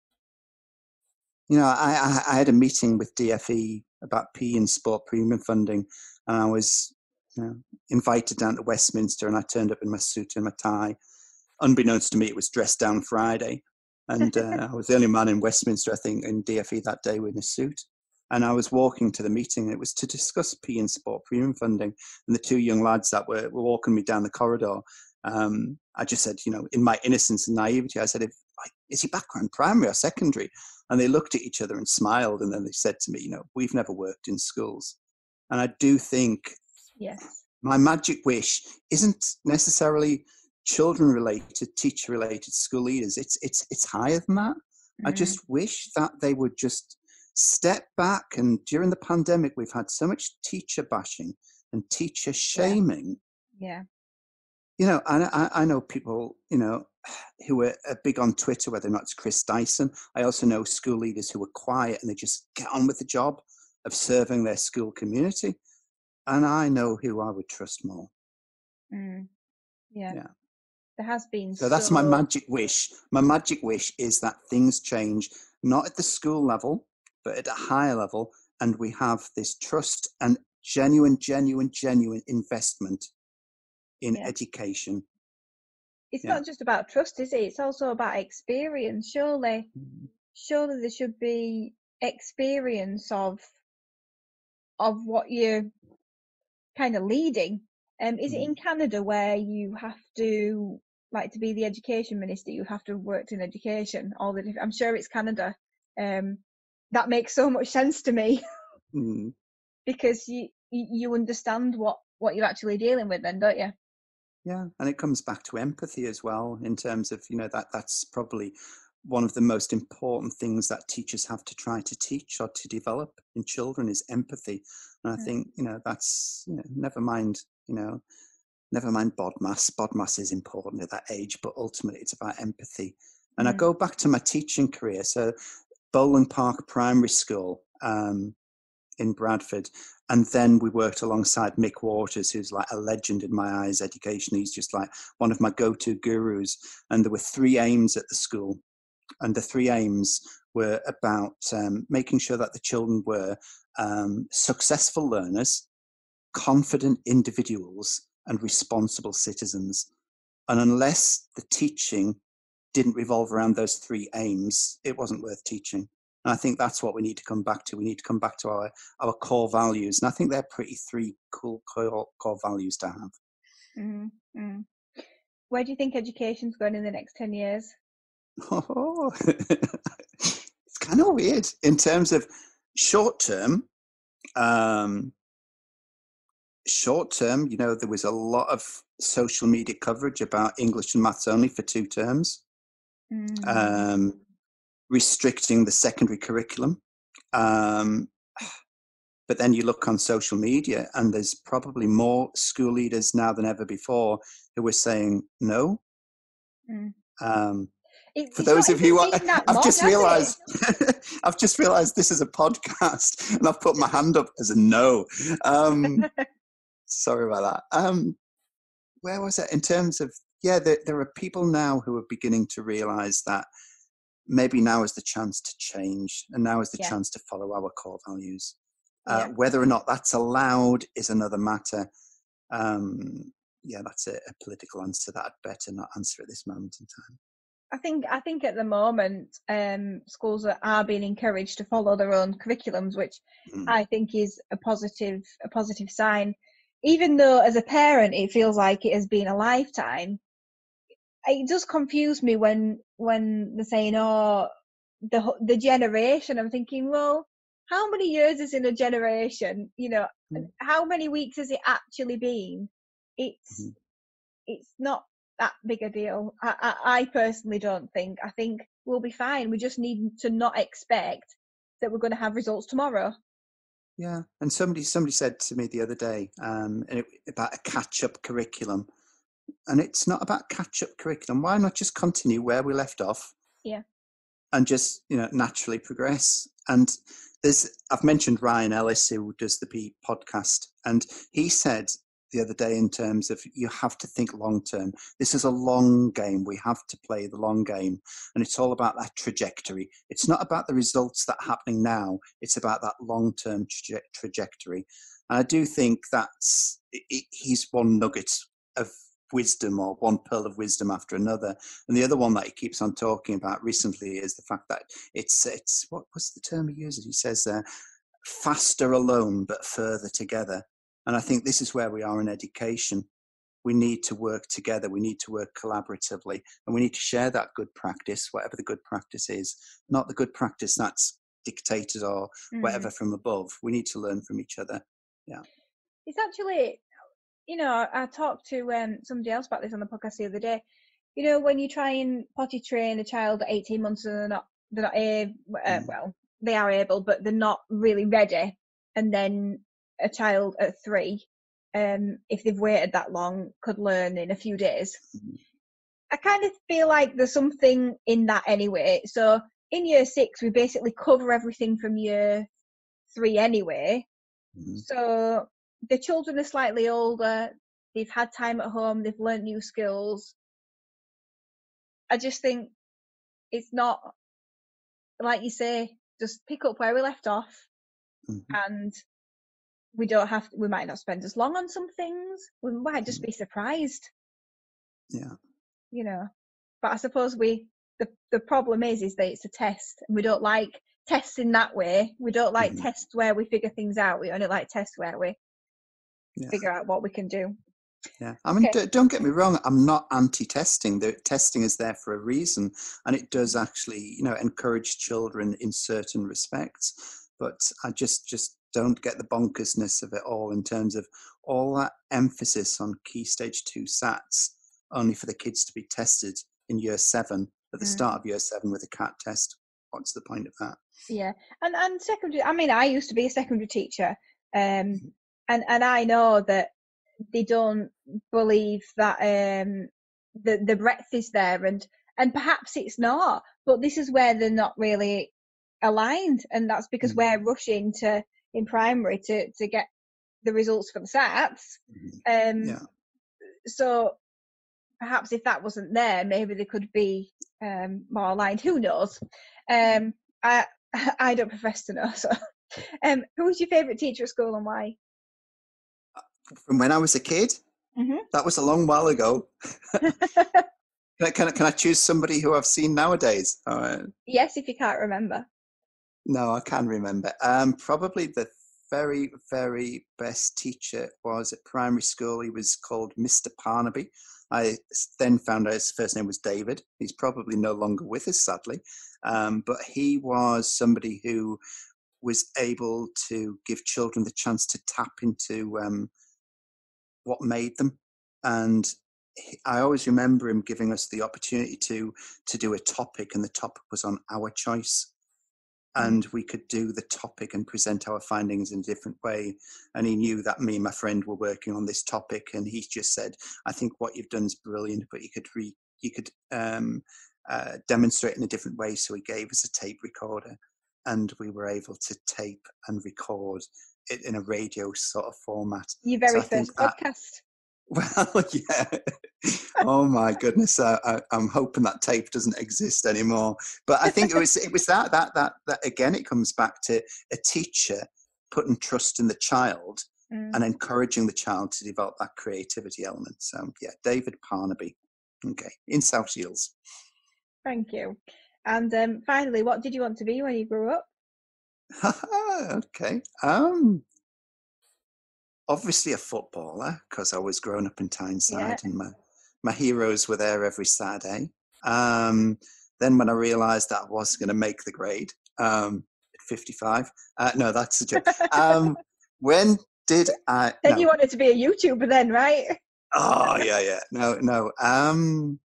Speaker 2: you know, I, I, I had a meeting with DFE about PE and sport premium funding, and I was know, invited down to Westminster, and I turned up in my suit and my tie. Unbeknownst to me, it was dressed down Friday, and uh, I was the only man in Westminster, I think, in DFE that day with a suit. And I was walking to the meeting, and it was to discuss PE and Sport premium funding. And the two young lads that were, were walking me down the corridor, um, I just said, you know, in my innocence and naivety, I said, if, is your background primary or secondary? And they looked at each other and smiled, and then they said to me, you know, we've never worked in schools. And I do think
Speaker 1: Yes.
Speaker 2: My magic wish isn't necessarily children related, teacher related, school leaders. It's it's it's higher than that. Mm-hmm. I just wish that they would just step back and during the pandemic we've had so much teacher bashing and teacher shaming.
Speaker 1: Yeah. yeah.
Speaker 2: You know, I, I know people, you know, who are big on Twitter, whether or not it's Chris Dyson. I also know school leaders who are quiet and they just get on with the job of serving their school community and I know who I would trust more.
Speaker 1: Mm. Yeah. yeah. There has been.
Speaker 2: So, so that's my magic wish. My magic wish is that things change, not at the school level, but at a higher level, and we have this trust and genuine, genuine, genuine investment in yeah. education.
Speaker 1: It's yeah. not just about trust, is it? It's also about experience. Surely, mm. surely there should be experience of of what you kind of leading. Um, is it in Canada where you have to, like, to be the education minister, you have to have worked in education? All the I'm sure it's Canada. Um, that makes so much sense to me
Speaker 2: mm.
Speaker 1: because you you understand what what you're actually dealing with, then, don't you?
Speaker 2: Yeah, and it comes back to empathy as well in terms of, you know, that that's probably one of the most important things that teachers have to try to teach or to develop in children is empathy. And I
Speaker 1: Mm.
Speaker 2: think, you know, that's, you know, never mind, you know, never mind BODMAS. BODMAS is important at that age, but ultimately it's about empathy. And I
Speaker 1: Mm.
Speaker 2: go back to my teaching career. So Bowling Park Primary School um, in Bradford. And then we worked alongside Mick Waters, who's like a legend in my eyes, education. He's just like one of my go-to gurus. And there were three aims at the school. And the three aims were about um, making sure that the children were um, successful learners, confident individuals, and responsible citizens. And unless the teaching didn't revolve around those three aims, it wasn't worth teaching. And I think that's what we need to come back to. We need to come back to our, our core values. And I think they're pretty three cool core, core values to have.
Speaker 1: Mm, mm. Where do you think education's going in the next 10 years?
Speaker 2: Oh, it's kind of weird in terms of short term. Um, short term, you know, there was a lot of social media coverage about English and maths only for two terms,
Speaker 1: Mm.
Speaker 2: um, restricting the secondary curriculum. Um, but then you look on social media, and there's probably more school leaders now than ever before who are saying no.
Speaker 1: Mm.
Speaker 2: Um, For those of you, I,
Speaker 1: have
Speaker 2: just realised, I've just realised this is a podcast, and I've put my hand up as a no. Um, sorry about that. Um, where was it? In terms of, yeah, there, there are people now who are beginning to realise that maybe now is the chance to change, and now is the
Speaker 1: Yeah.
Speaker 2: chance to follow our core values. Uh,
Speaker 1: Yeah.
Speaker 2: Whether or not that's allowed is another matter. Um, yeah, that's a, a political answer that I'd better not answer at this moment in time.
Speaker 1: I think I think at the moment um, schools are, are being encouraged to follow their own curriculums, which
Speaker 2: Mm.
Speaker 1: I think is a positive a positive sign. Even though as a parent it feels like it has been a lifetime, it does confuse me when when they're saying, "Oh, the the generation." I'm thinking, well, how many years is in a generation? You know,
Speaker 2: Mm.
Speaker 1: how many weeks has it actually been? It's
Speaker 2: Mhm.
Speaker 1: it's not that big a deal. I, I, I personally don't think. I think we'll be fine. We just need to not expect that we're going to have results tomorrow.
Speaker 2: Yeah, and somebody somebody said to me the other day um, about a catch-up curriculum, and it's not about catch-up curriculum. Why not just continue where we left off?
Speaker 1: Yeah.
Speaker 2: and just you know naturally progress. And there's I've mentioned Ryan Ellis who does the P podcast, and he said the other day in terms of you have to think long term. This is a long game. We have to play the long game, and it's all about that trajectory. It's not about the results that are happening now. It's about that long term traje- trajectory. And I do think that's i i he's one nugget of wisdom or one pearl of wisdom after another. And the other one that he keeps on talking about recently is the fact that it's it's what was the term he uses? He says uh, faster alone but further together. And I think this is where we are in education. We need to work together. We need to work collaboratively, and we need to share that good practice, whatever the good practice is, not the good practice that's dictated or
Speaker 1: Mm.
Speaker 2: whatever from above. We need to learn from each other. Yeah.
Speaker 1: It's actually, you know, I, talked to um, somebody else about this on the podcast the other day. You know, when you try and potty train a child at 18 months and they're not, they're not a, uh,
Speaker 2: Mm.
Speaker 1: well, they are able, but they're not really ready. And then a child at three, um, if they've waited that long, could learn in a few days.
Speaker 2: Mhm.
Speaker 1: I kind of feel like there's something in that anyway. So in year six, we basically cover everything from year three anyway.
Speaker 2: Mhm.
Speaker 1: So the children are slightly older. They've had time at home. They've learnt new skills. I just think it's not like you say. Just pick up where we left off,
Speaker 2: Mhm.
Speaker 1: and we don't have. We might not spend as long on some things. We might just be surprised,
Speaker 2: Yeah.
Speaker 1: you know. But I suppose we. The the problem is, is that it's a test, and we don't like tests in that way. We don't like
Speaker 2: Mhm.
Speaker 1: tests where we figure things out. We only like tests where we
Speaker 2: Yeah.
Speaker 1: figure out what we can do.
Speaker 2: Yeah, I mean,
Speaker 1: Okay.
Speaker 2: d- don't get me wrong. I'm not anti-testing. The testing is there for a reason, and it does actually, you know, encourage children in certain respects. But I just, just don't get the bonkersness of it all in terms of all that emphasis on key stage two SATs, only for the kids to be tested in year seven at the
Speaker 1: Mm.
Speaker 2: start of year seven with a CAT test. What's the point of that?
Speaker 1: Yeah, and and secondary. I mean, I used to be a secondary teacher, um,
Speaker 2: Mm-hmm.
Speaker 1: and and I know that they don't believe that um the the breadth is there, and and perhaps it's not. But this is where they're not really aligned, and that's because
Speaker 2: Mhm.
Speaker 1: we're rushing to in primary to to get the results for the SATs. Um,
Speaker 2: Yeah.
Speaker 1: So perhaps if that wasn't there, maybe they could be um, more aligned. Who knows? Um, I I don't profess to know. So, um, who was your favourite teacher at school and why?
Speaker 2: From when I was a kid,
Speaker 1: Mhm.
Speaker 2: that was a long while ago. Can I, can I, can I choose somebody who I've seen nowadays? Uh,
Speaker 1: yes, if you can't remember.
Speaker 2: No, I can remember. Um, probably the very, very best teacher was at primary school. He was called Mr. Parnaby. I then found out his first name was David. He's probably no longer with us, sadly. Um, but he was somebody who was able to give children the chance to tap into um, what made them. And I always remember him giving us the opportunity to to do a topic, and the topic was on our choice. And we could do the topic and present our findings in a different way. And he knew that me and my friend were working on this topic, and he just said, "I think what you've done is brilliant, but you could re you could um, uh, demonstrate in a different way." So he gave us a tape recorder, and we were able to tape and record it in a radio sort of format.
Speaker 1: Your very
Speaker 2: think
Speaker 1: first
Speaker 2: that-
Speaker 1: podcast.
Speaker 2: Well, yeah. oh my goodness, I, I, I'm hoping that tape doesn't exist anymore. But I think it was it was that that that that again. It comes back to a teacher putting trust in the child
Speaker 1: Mm.
Speaker 2: and encouraging the child to develop that creativity element. So yeah, David Parnaby. Okay, in South Shields.
Speaker 1: Thank you. And um, finally, what did you want to be when you grew up?
Speaker 2: okay. Um. Obviously a footballer because I was growing up in Tyneside and my my heroes were there every Saturday. Um. Then when I realised that I was going to make the grade, um, at 55. Uh, no, that's a joke. Um, when did I?
Speaker 1: Then
Speaker 2: no.
Speaker 1: you wanted to be a YouTuber, then, right?
Speaker 2: Oh yeah, yeah. No, no. Um,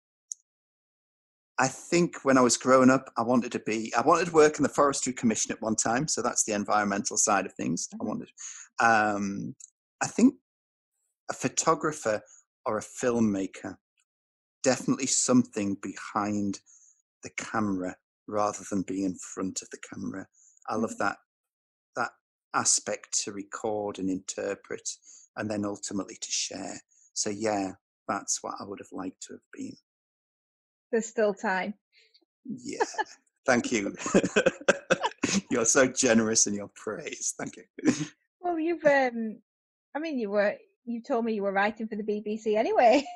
Speaker 2: I think when I was growing up, I wanted to be. I wanted to work in the Forestry Commission at one time, so that's the environmental side of things. I
Speaker 1: Mhm.
Speaker 2: wanted. Um, I think a photographer or a filmmaker, definitely something behind the camera rather than being in front of the camera. I love that that aspect to record and interpret, and then ultimately to share. So yeah, that's what I would have liked to have been.
Speaker 1: There's still time.
Speaker 2: Yeah, thank you. You're so generous in your praise. Thank you.
Speaker 1: Well, you've um, I mean, you were you told me you were writing for the BBC anyway.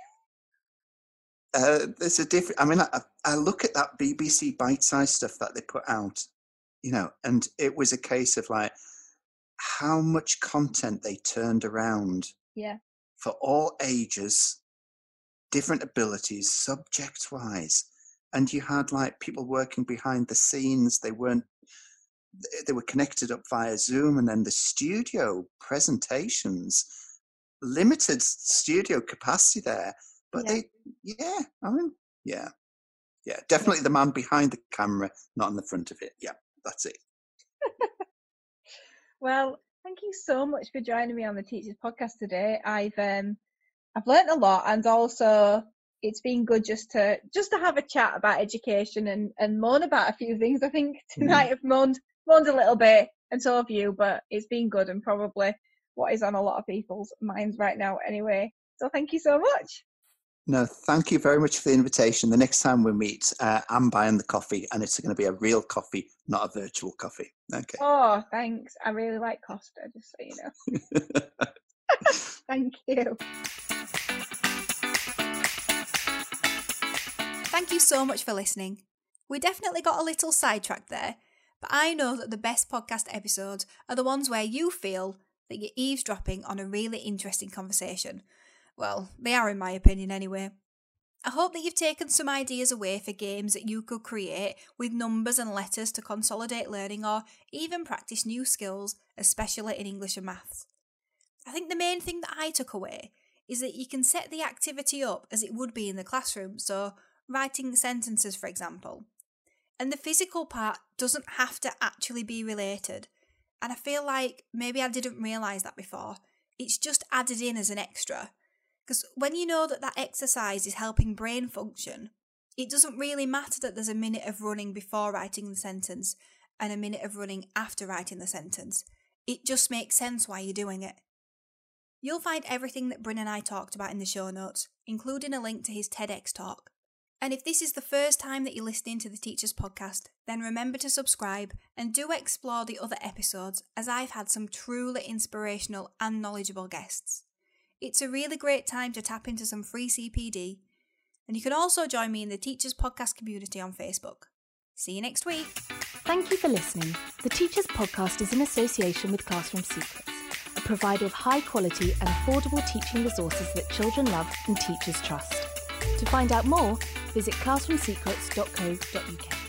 Speaker 2: Uh, there's a different. I mean, I, I look at that BBC Bitesize stuff that they put out, you know, and it was a case of like how much content they turned around
Speaker 1: yeah.
Speaker 2: for all ages, different abilities, subject-wise, and you had like people working behind the scenes. They weren't. They were connected up via Zoom, and then the studio presentations, limited studio capacity there, but
Speaker 1: Yeah.
Speaker 2: they, yeah, I mean, yeah, yeah, definitely the man behind the camera, not in the front of it. Yeah, that's it.
Speaker 1: Well, thank you so much for joining me on the Teachers Podcast today. I've um, I've learnt a lot, and also it's been good just to just to have a chat about education and and moan about a few things. I think tonight I've moaned moaned a little bit, and so have you, but it's been good and probably what is on a lot of people's minds right now. Anyway, so thank you so much.
Speaker 2: No, thank you very much for the invitation. The next time we meet, uh, I'm buying the coffee, and it's going to be a real coffee, not a virtual coffee. Okay.
Speaker 1: Oh, thanks. I really like Costa, just so you know. Thank you.
Speaker 3: Thank you so much for listening. We definitely got a little sidetracked there, but I know that the best podcast episodes are the ones where you feel that you're eavesdropping on a really interesting conversation. Well, they are in my opinion anyway.
Speaker 1: I hope that you've taken some ideas away for games that you could create with numbers and letters to consolidate learning or even practice new skills, especially in English and maths. I think the main thing that I took away is that you can set the activity up as it would be in the classroom, so writing sentences, for example. And the physical part doesn't have to actually be related. And I feel like maybe I didn't realise that before. It's just added in as an extra. Because when you know that that exercise is helping brain function, it doesn't really matter that there's a minute of running before writing the sentence and a minute of running after writing the sentence. It just makes sense why you're doing it. You'll find everything that Bryn and I talked about in the show notes, including a link to his TEDx talk. And if this is the first time that you're listening to the Teachers Podcast, then remember to subscribe and do explore the other episodes as I've had some truly inspirational and knowledgeable guests. It's a really great time to tap into some free CPD, and you can also join me in the Teachers Podcast community on Facebook. See you next week.
Speaker 4: Thank you for listening. The Teachers Podcast is in association with Classroom Secrets, a provider of high quality and affordable teaching resources that children love and teachers trust. To find out more, visit classroomsecrets.co.uk.